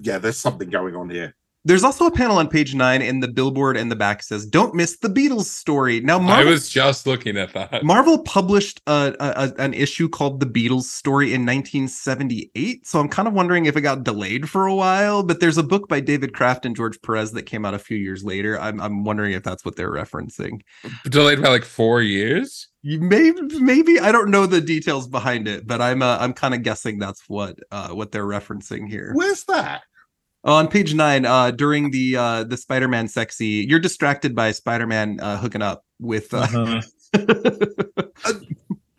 Speaker 4: Yeah, there's something going on here.
Speaker 1: There's also a panel on page nine, and the billboard in the back says, "Don't miss the Beatles story." Now,
Speaker 2: I was just looking at that.
Speaker 1: Marvel published a, a, a- an issue called "The Beatles Story" in 1978, so I'm kind of wondering if it got delayed for a while. But there's a book by David Kraft and George Perez that came out a few years later. I'm, I'm wondering if that's what they're referencing.
Speaker 2: Delayed by like four years.
Speaker 1: Maybe, maybe I don't know the details behind it, but I'm uh, I'm kind of guessing that's what uh, what they're referencing here.
Speaker 4: Where's that?
Speaker 1: On page nine, uh, during the uh, the Spider-Man sexy, you're distracted by Spider-Man uh, hooking up with. Uh,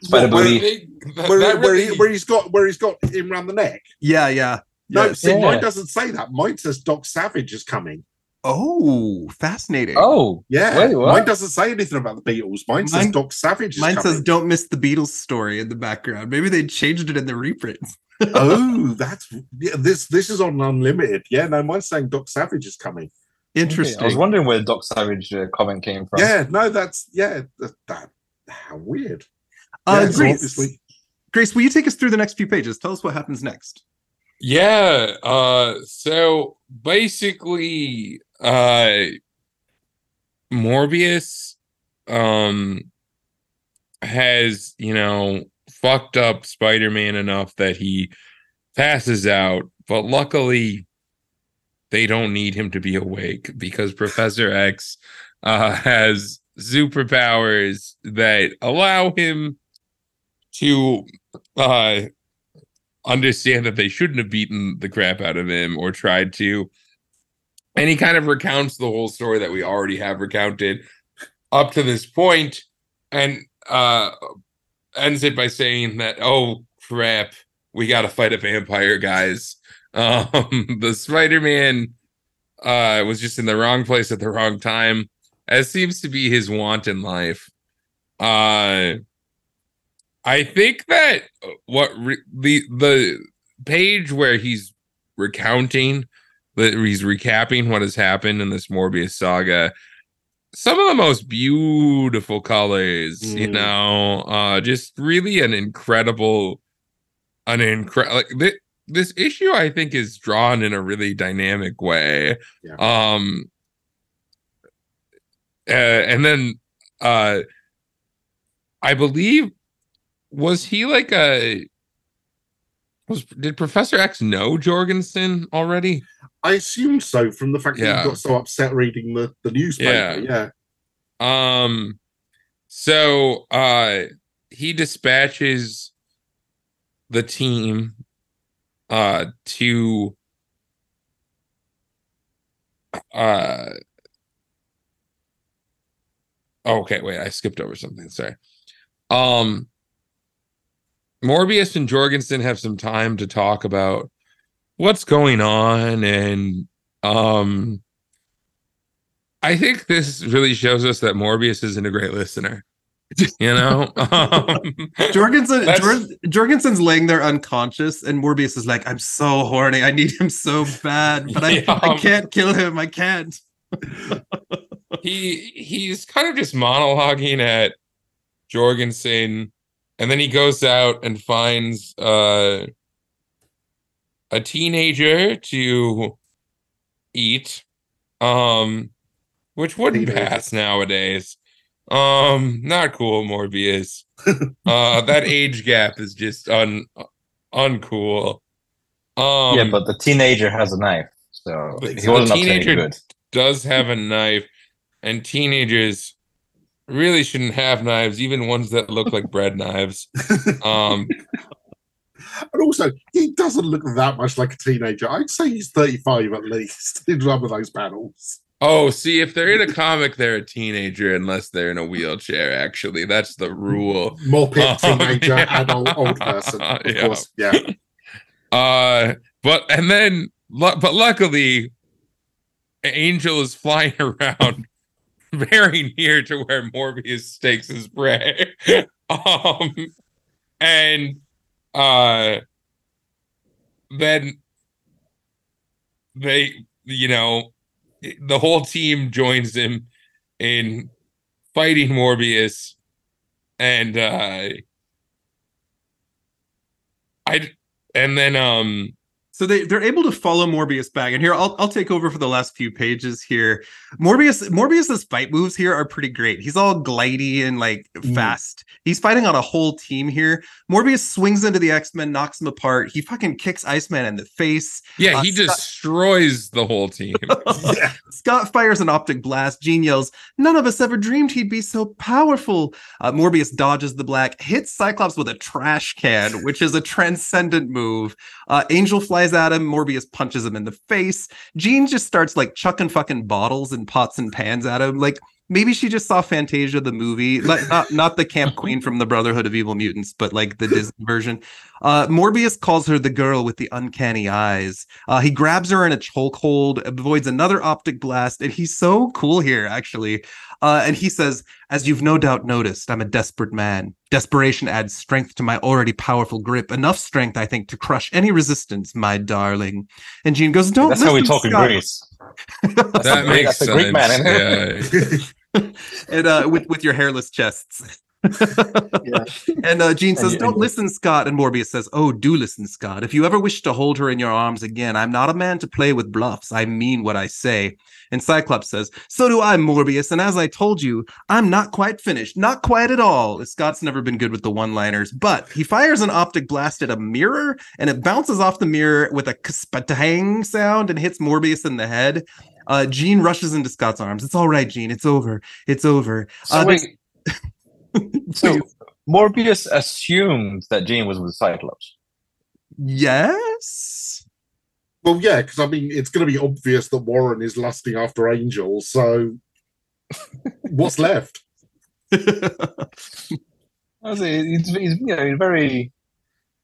Speaker 3: Spider
Speaker 4: What, where,
Speaker 3: Booty.
Speaker 2: That-
Speaker 4: where, where,
Speaker 2: really-
Speaker 4: he, where he's got where he's got him around the neck.
Speaker 1: yeah, yeah.
Speaker 4: No,
Speaker 1: Yes.
Speaker 4: see,
Speaker 3: Yeah.
Speaker 4: mine doesn't say that. Mine says Doc Savage is coming.
Speaker 1: Oh, fascinating.
Speaker 3: Oh,
Speaker 4: Yeah,
Speaker 3: Wait,
Speaker 4: mine doesn't say anything about the Beatles. Mine, says Doc Savage is
Speaker 1: Mine
Speaker 4: coming.
Speaker 1: says "Don't miss the Beatles" story in the background. Maybe they changed it in the reprints.
Speaker 4: Oh, that's yeah, this. This is on Unlimited. Yeah, no, mine's saying Doc Savage is coming.
Speaker 1: Interesting.
Speaker 3: I was wondering where Doc Savage uh, comment came from.
Speaker 4: Yeah, no, that's yeah. That, that how weird.
Speaker 1: uh,
Speaker 4: Yeah, so
Speaker 1: Grace,
Speaker 4: obviously-
Speaker 1: Grace, will you take us through the next few pages? Tell us what happens next.
Speaker 2: Yeah. Uh so basically uh Morbius um has, you know, fucked up Spider-Man enough that he passes out, but luckily they don't need him to be awake because Professor X uh has superpowers that allow him to uh understand that they shouldn't have beaten the crap out of him or tried to. And he kind of recounts the whole story that we already have recounted up to this point and uh ends it by saying that, oh crap, we gotta fight a vampire, guys. Um the Spider-Man uh was just in the wrong place at the wrong time. as seems to be his want in life. Uh I think that what re- the the page where he's recounting that he's recapping what has happened in this Morbius saga some of the most beautiful colors you
Speaker 4: Mm.
Speaker 2: know uh just really an incredible an incredible like thi- this issue i think is drawn in a really dynamic way
Speaker 4: Yeah.
Speaker 2: um uh, and then uh i believe was he like a was did professor x know jorgensen already
Speaker 4: I assume so from the fact that he got so upset reading the, the newspaper.
Speaker 2: Yeah.
Speaker 4: Yeah.
Speaker 2: Um so uh he dispatches the team uh to uh okay, wait, I skipped over something, sorry. Um Morbius and Jorgensen have some time to talk about what's going on and um I think this really shows us that Morbius isn't a great listener. You know? um,
Speaker 1: Jorgensen, Jor- Jorgensen's laying there unconscious, and Morbius is like, "I'm so horny. I need him so bad, but I,
Speaker 2: Yeah.
Speaker 1: I can't kill him. I can't."
Speaker 2: he he's kind of just monologuing at Jorgensen, and then he goes out and finds uh a teenager to eat. Um which wouldn't
Speaker 4: Teenager.
Speaker 2: pass nowadays. Um, not cool, Morbius. uh that age gap is just un uncool. Um
Speaker 3: yeah, but the teenager has a knife, so he wasn't up to any good.
Speaker 2: does have a knife, and teenagers really shouldn't have knives, even ones that look like bread knives. Um,
Speaker 4: And also, he doesn't look that much like a teenager. I'd say he's 35 at least in some of those panels.
Speaker 2: oh, see, if they're in a comic, they're a teenager unless they're in a wheelchair. Actually, that's the rule.
Speaker 4: Pit
Speaker 2: Oh,
Speaker 4: teenager
Speaker 2: yeah.
Speaker 4: and old, old person. Of
Speaker 2: Yeah.
Speaker 4: course. Yeah.
Speaker 2: Uh, but and then, but luckily, Angel is flying around very near to where Morbius stakes his prey. um, and uh, then they, you know, the whole team joins him in fighting Morbius, and uh, I and then um
Speaker 1: So they they're able to follow Morbius back, and here I'll I'll take over for the last few pages here. Morbius Morbius's fight moves here are pretty great. He's all glidey and like
Speaker 4: Mm.
Speaker 1: fast. He's fighting on a whole team here. Morbius swings into the X Men, knocks them apart. He fucking kicks Iceman in the face.
Speaker 2: yeah
Speaker 1: Uh,
Speaker 2: he
Speaker 1: Scott-
Speaker 2: destroys the whole team
Speaker 4: yeah.
Speaker 1: Scott fires an optic blast. Jean yells, None of us ever dreamed he'd be so powerful. Uh, Morbius dodges the black, hits Cyclops with a trash can, which is a transcendent move. Uh, Angel flies at him. Morbius punches him in the face. Jean just starts like chucking fucking bottles and pots and pans at him. Like maybe she just saw Fantasia the movie, like not not the Camp Queen from the Brotherhood of Evil Mutants, but like the Disney version. Uh, Morbius calls her the girl with the uncanny eyes. Uh, he grabs her in a chokehold, avoids another optic blast, and he's so cool here, actually. Uh, and he says, As you've no doubt noticed, I'm a desperate man. Desperation adds strength to my already powerful grip. Enough strength, I think, to crush any resistance, my darling. And Jean goes, Don't
Speaker 3: That's how we
Speaker 1: listen,
Speaker 3: talk in Greece.
Speaker 2: that makes
Speaker 3: that's a Greek man,
Speaker 2: sense
Speaker 3: isn't
Speaker 2: yeah.
Speaker 1: and uh, with, with your hairless chests.
Speaker 3: Yeah.
Speaker 1: And uh, Jean says,
Speaker 3: you-
Speaker 1: Don't
Speaker 3: and-
Speaker 1: listen, Scott. And Morbius says, Oh, do listen, Scott. If you ever wish to hold her in your arms again, I'm not a man to play with bluffs. I mean what I say. And Cyclops says, So do I, Morbius. And as I told you, I'm not quite finished. Not quite at all. Scott's never been good with the one liners, but he fires an optic blast at a mirror and it bounces off the mirror with a kaspatang sound and hits Morbius in the head. Uh, Jean rushes into Scott's arms. It's all right, Jean. It's over. It's over.
Speaker 3: So
Speaker 1: Uh,
Speaker 3: wait. so Morbius assumed that Jean was with Cyclops.
Speaker 1: Yes.
Speaker 4: Well, yeah, because I mean, it's going to be obvious that Warren is lusting after Angel. So, what's left?
Speaker 3: I was- He's, he's, you know, he's very,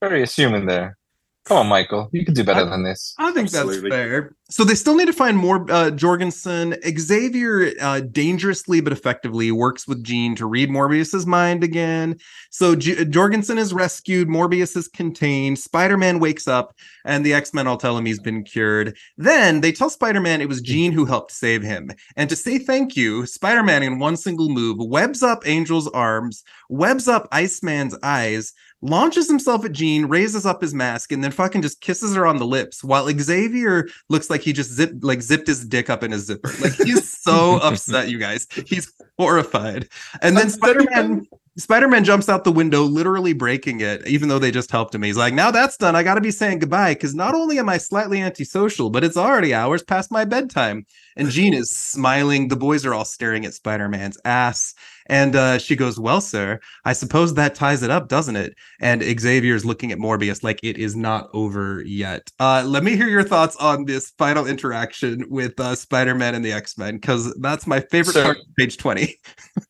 Speaker 3: very assuming there. Come on, Michael. You can do better than this.
Speaker 1: I think
Speaker 4: Absolutely.
Speaker 1: that's fair. So they still need to find more uh, Jorgensen. Xavier uh, dangerously but effectively works with Jean to read Morbius's mind again. So J- Jorgensen is rescued. Morbius is contained. Spider-Man wakes up, and the X-Men all tell him he's been cured. Then they tell Spider-Man it was Jean who helped save him. And to say thank you, Spider-Man in one single move webs up Angel's arms, webs up Iceman's eyes, launches himself at Jean, raises up his mask, and then fucking just kisses her on the lips. While Xavier looks like he just zipped like zipped his dick up in his zipper. Like he's so upset, you guys. He's horrified. And then Spider-Man Spider-Man jumps out the window, literally breaking it, even though they just helped him. He's like, now that's done. I gotta be saying goodbye. Cause not only am I slightly antisocial, but it's already hours past my bedtime. And Jean is smiling. The boys are all staring at Spider-Man's ass. And uh, she goes, Well, sir, I suppose that ties it up, doesn't it? And Xavier's looking at Morbius like it is not over yet. Uh, let me hear your thoughts on this final interaction with uh, Spider-Man and the X-Men, because that's my favorite
Speaker 3: So-
Speaker 1: part of page 20.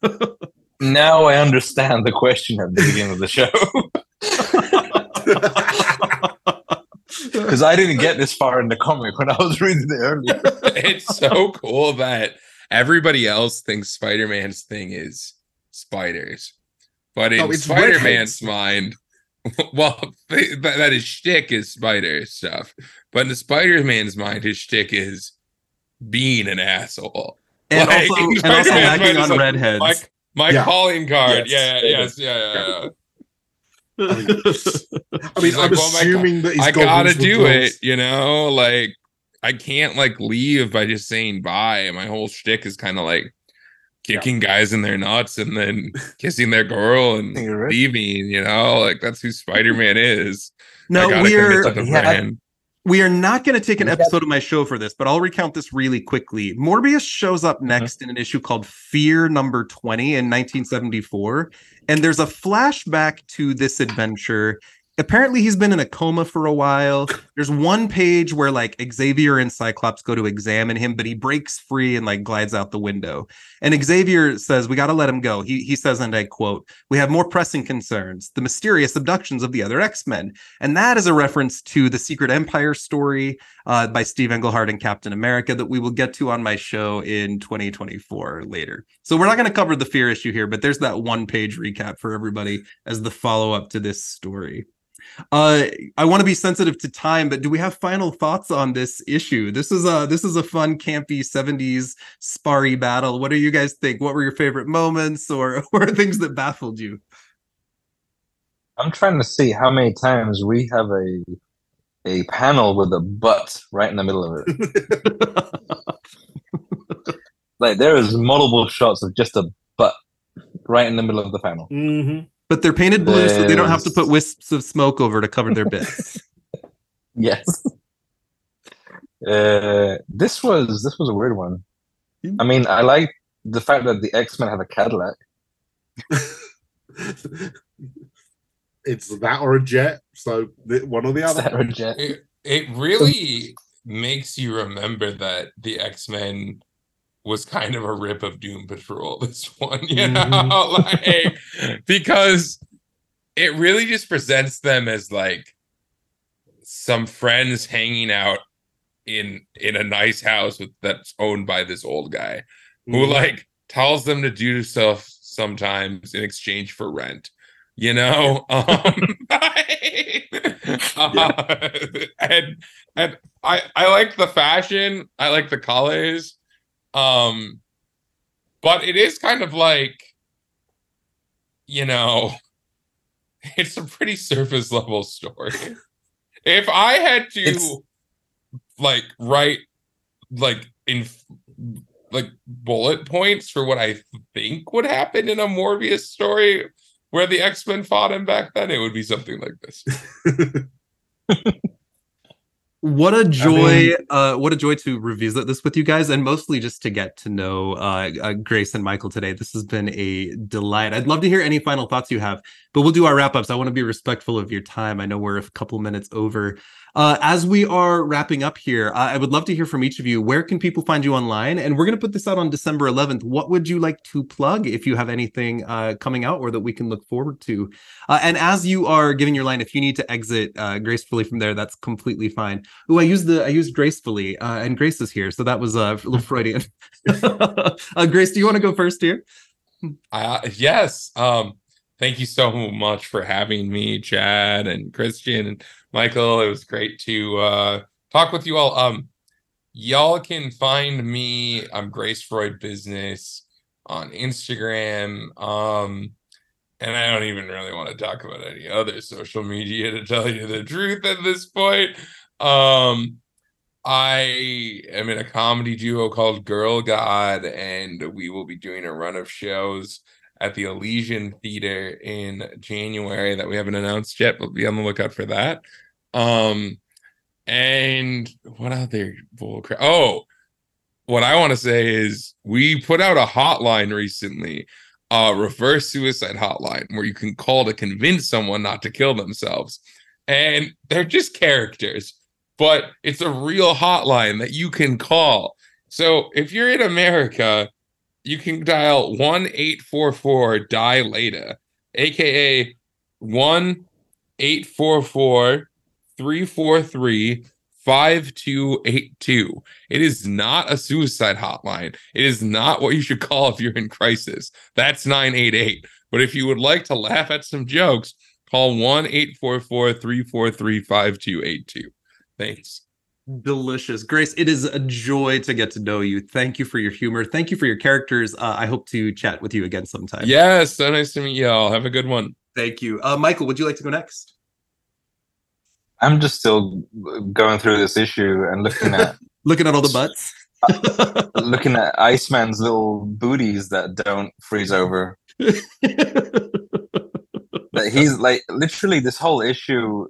Speaker 3: Now I understand the question at the beginning of the show because I didn't get this far in the comic when I was reading it earlier.
Speaker 2: it's so cool that everybody else thinks Spider-Man's thing is spiders, but in
Speaker 4: No, it's
Speaker 2: Spider-Man's mind, well, that, that his shtick is spider stuff, but in Spider-Man's mind, his shtick is being an asshole.
Speaker 1: And
Speaker 2: Like,
Speaker 1: also, and also
Speaker 2: Spider-Man's
Speaker 1: hacking on
Speaker 2: like,
Speaker 1: redheads.
Speaker 2: My, my
Speaker 4: Yeah.
Speaker 2: calling card,
Speaker 3: Yes.
Speaker 2: yeah, yes, yeah, yeah, yeah.
Speaker 4: I mean, I mean
Speaker 2: He's like,
Speaker 4: I'm
Speaker 2: "Well, my
Speaker 4: assuming that he's
Speaker 2: I gotta do
Speaker 4: gloves.
Speaker 2: it, you know. Like I can't like leave by just saying bye. My whole shtick is kind of like kicking guys in their nuts and then kissing their girl and
Speaker 3: right.
Speaker 2: leaving. You know, like that's who Spider Man is.
Speaker 1: No,
Speaker 2: gotta
Speaker 1: we're
Speaker 2: to the
Speaker 3: Yeah.
Speaker 1: We are not going to take an episode of my show for this, but I'll recount this really quickly. Morbius shows up uh-huh. next in an issue called Fear Number 20 in 1974. And there's a flashback to this adventure. Apparently, he's been in a coma for a while. There's one page where like Xavier and Cyclops go to examine him, but he breaks free and like glides out the window. And Xavier says, We got to let him go. He, he says, and I quote, We have more pressing concerns the mysterious abductions of the other X Men. And that is a reference to the Secret Empire story uh, by Steve Englehart and Captain America that we will get to on my show in 2024 later. So we're not going to cover the fear issue here, but there's that one page recap for everybody as the follow up to this story. Uh, I want to be sensitive to time, but do we have final thoughts on this issue? This is a this is a fun, campy 70s sparry battle. What do you guys think? What were your favorite moments or or things that baffled you?
Speaker 3: I'm trying to see how many times we have a a panel with a butt right in the middle of it. Like there is multiple shots of just a butt right in the middle of the panel.
Speaker 4: Mhm.
Speaker 1: But they're painted blue, so they don't have to put wisps of smoke over to cover their bits.
Speaker 3: Yes. Uh, this was this was a weird one. I mean, I like the fact that the X Men have a Cadillac.
Speaker 4: it's that or a jet, so th- one or the other.
Speaker 3: Sarah Jet.
Speaker 2: It, it really makes you remember that the X Men was kind of a rip of Doom Patrol. This one, you know, like because it really just presents them as like some friends hanging out in in a nice house with that's owned by this old guy who
Speaker 4: Mhm.
Speaker 2: like tells them to do stuff sometimes in exchange for rent you know? Um uh, and and i i like the fashion. I like the colors um but it is kind of like you know it's a pretty surface level story if i had to
Speaker 3: It's-
Speaker 2: like write like in like bullet points for what I think would happen in a Morbius story where the X Men fought him back then, it would be something like this.
Speaker 1: what a joy uh what a joy to revisit this with you guys and mostly just to get to know uh, uh, grace and michael today. This has been a delight. I'd love to hear any final thoughts you have but we'll do our wrap ups i want to be respectful of your time. I know we're a couple minutes over uh, as we are wrapping up here, I would love to hear from each of you. Where can people find you online? And we're going to put this out on December 11th. What would you like to plug if you have anything uh, coming out or that we can look forward to? Uh, and as you are giving your line, if you need to exit uh, gracefully from there, that's completely fine. Oh, I used the I used gracefully, uh, and Grace is here, so that was uh, a little Freudian. Grace, do you want to go first here?
Speaker 2: yes. Um, thank you so much for having me, Chad and Christian and Michael. It was great to uh, talk with you all. Um, y'all can find me. I'm Grace Freud Business on Instagram. Um, and I don't even really want to talk about any other social media to tell you the truth at this point. Um, I am in a comedy duo called Girl God, and we will be doing a run of shows at the Elysian Theater in January that we haven't announced yet, but be on the lookout for that. Um, and what other bullcrap? Oh, what I want to say is we put out a hotline recently, a reverse suicide hotline, where you can call to convince someone not to kill themselves. And they're just characters, but it's a real hotline that you can call. So if you're in America, you can dial 1 844 die later, aka 1 844 343 5282. It is not a suicide hotline. It is not what you should call if you're in crisis. That's 988. But if you would like to laugh at some jokes, call 1 844 343 5282. Thanks.
Speaker 1: Delicious. Grace, it is a joy to get to know you. Thank you for your humor. Thank you for your characters. Uh, I hope to chat with you again sometime.
Speaker 2: Yes, so nice to meet y'all. Have a good one.
Speaker 1: Thank you. Uh, Michael, would you like to go next?
Speaker 3: I'm just still going through this issue and looking at
Speaker 1: looking at all the butts.
Speaker 3: uh, looking at Iceman's little booties that don't freeze over. that he's like literally this whole issue.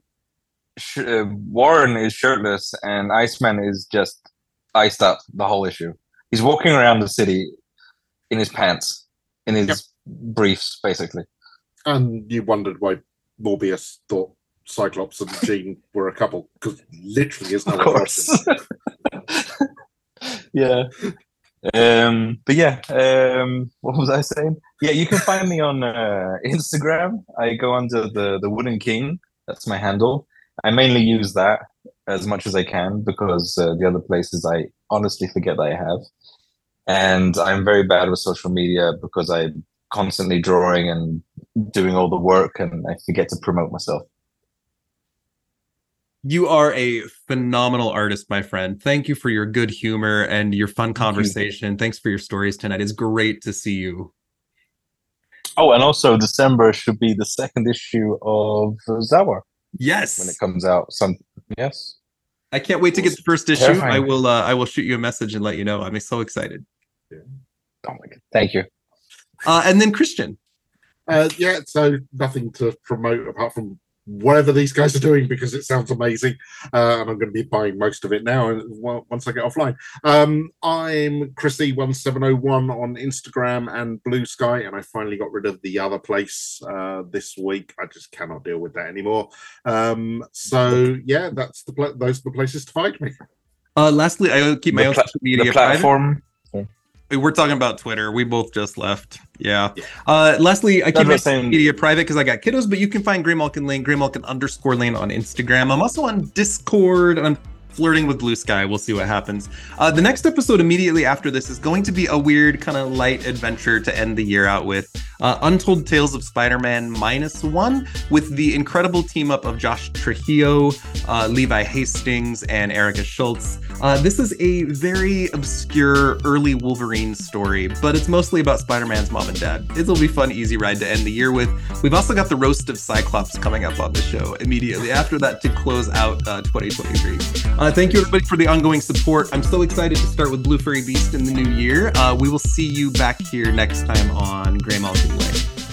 Speaker 3: Sh- uh, Warren is shirtless and Iceman is just iced up the whole issue. He's walking around the city in his pants, in his yep. briefs, basically.
Speaker 4: And you wondered why Morbius thought Cyclops and Jean were a couple because literally is no
Speaker 3: course. yeah. Um, but yeah, um, what was I saying? Yeah, you can find me on uh, Instagram. I go under the the Wooden King. That's my handle. I mainly use that as much as I can because uh, the other places I honestly forget that I have. And I'm very bad with social media because I'm constantly drawing and doing all the work and I forget to promote myself.
Speaker 1: You are a phenomenal artist, my friend. Thank you for your good humor and your fun conversation. Thanks for your stories tonight. It's great to see you.
Speaker 3: Oh, and also December should be the second issue of Zara.
Speaker 1: Yes.
Speaker 3: When it comes out. Some yes.
Speaker 1: I can't wait to get the first issue. Terrifying. I will uh, I will shoot you a message and let you know. I'm so excited.
Speaker 3: Oh my god. Thank you.
Speaker 1: Uh, and then Christian.
Speaker 4: Uh, yeah, so nothing to promote apart from whatever these guys are doing because it sounds amazing uh, and i'm going to be buying most of it now once i get offline. Um, i'm chrissy1701 on instagram and blue sky and i finally got rid of the other place uh, this week. I just cannot deal with that anymore. Um, so yeah that's the pl- those are the places to find me.
Speaker 1: Uh, lastly i will keep my the own pla- social media
Speaker 3: platform. private
Speaker 1: we're talking about Twitter. We both just left. Yeah. yeah. Uh, Leslie, I keep my social media private because I got kiddos, but you can find Graymalkin Lane, Graymalkin underscore Lane on Instagram. I'm also on Discord and I'm flirting with Blue Sky. We'll see what happens. Uh, the next episode immediately after this is going to be a weird kind of light adventure to end the year out with uh, Untold Tales of Spider-Man minus one with the incredible team up of Josh Trujillo, uh, Levi Hastings, and Erica Schultz. Uh, this is a very obscure early Wolverine story, but it's mostly about Spider-Man's mom and dad. It'll be fun, easy ride to end the year with. We've also got the roast of Cyclops coming up on the show immediately after that to close out 2023. Uh, thank you, everybody, for the ongoing support. I'm so excited to start with Blue Fairy Beast in the new year. Uh, we will see you back here next time on Graymalkin Lane.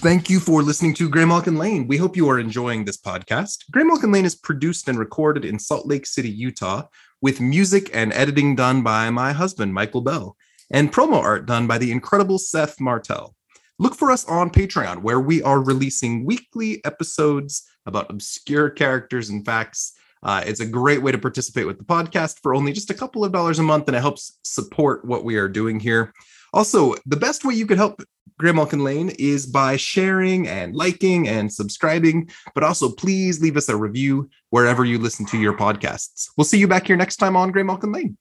Speaker 1: Thank you for listening to Graymalkin Lane. We hope you are enjoying this podcast. Graymalkin Lane is produced and recorded in Salt Lake City, Utah, with music and editing done by my husband, Michael Bell, and promo art done by the incredible Seth Martell. Look for us on Patreon, where we are releasing weekly episodes about obscure characters and facts. Uh, it's a great way to participate with the podcast for only just a couple of dollars a month, and it helps support what we are doing here. Also, the best way you could help Graham Graymalkin Lane is by sharing and liking and subscribing, but also please leave us a review wherever you listen to your podcasts. We'll see you back here next time on Graham Graymalkin Lane.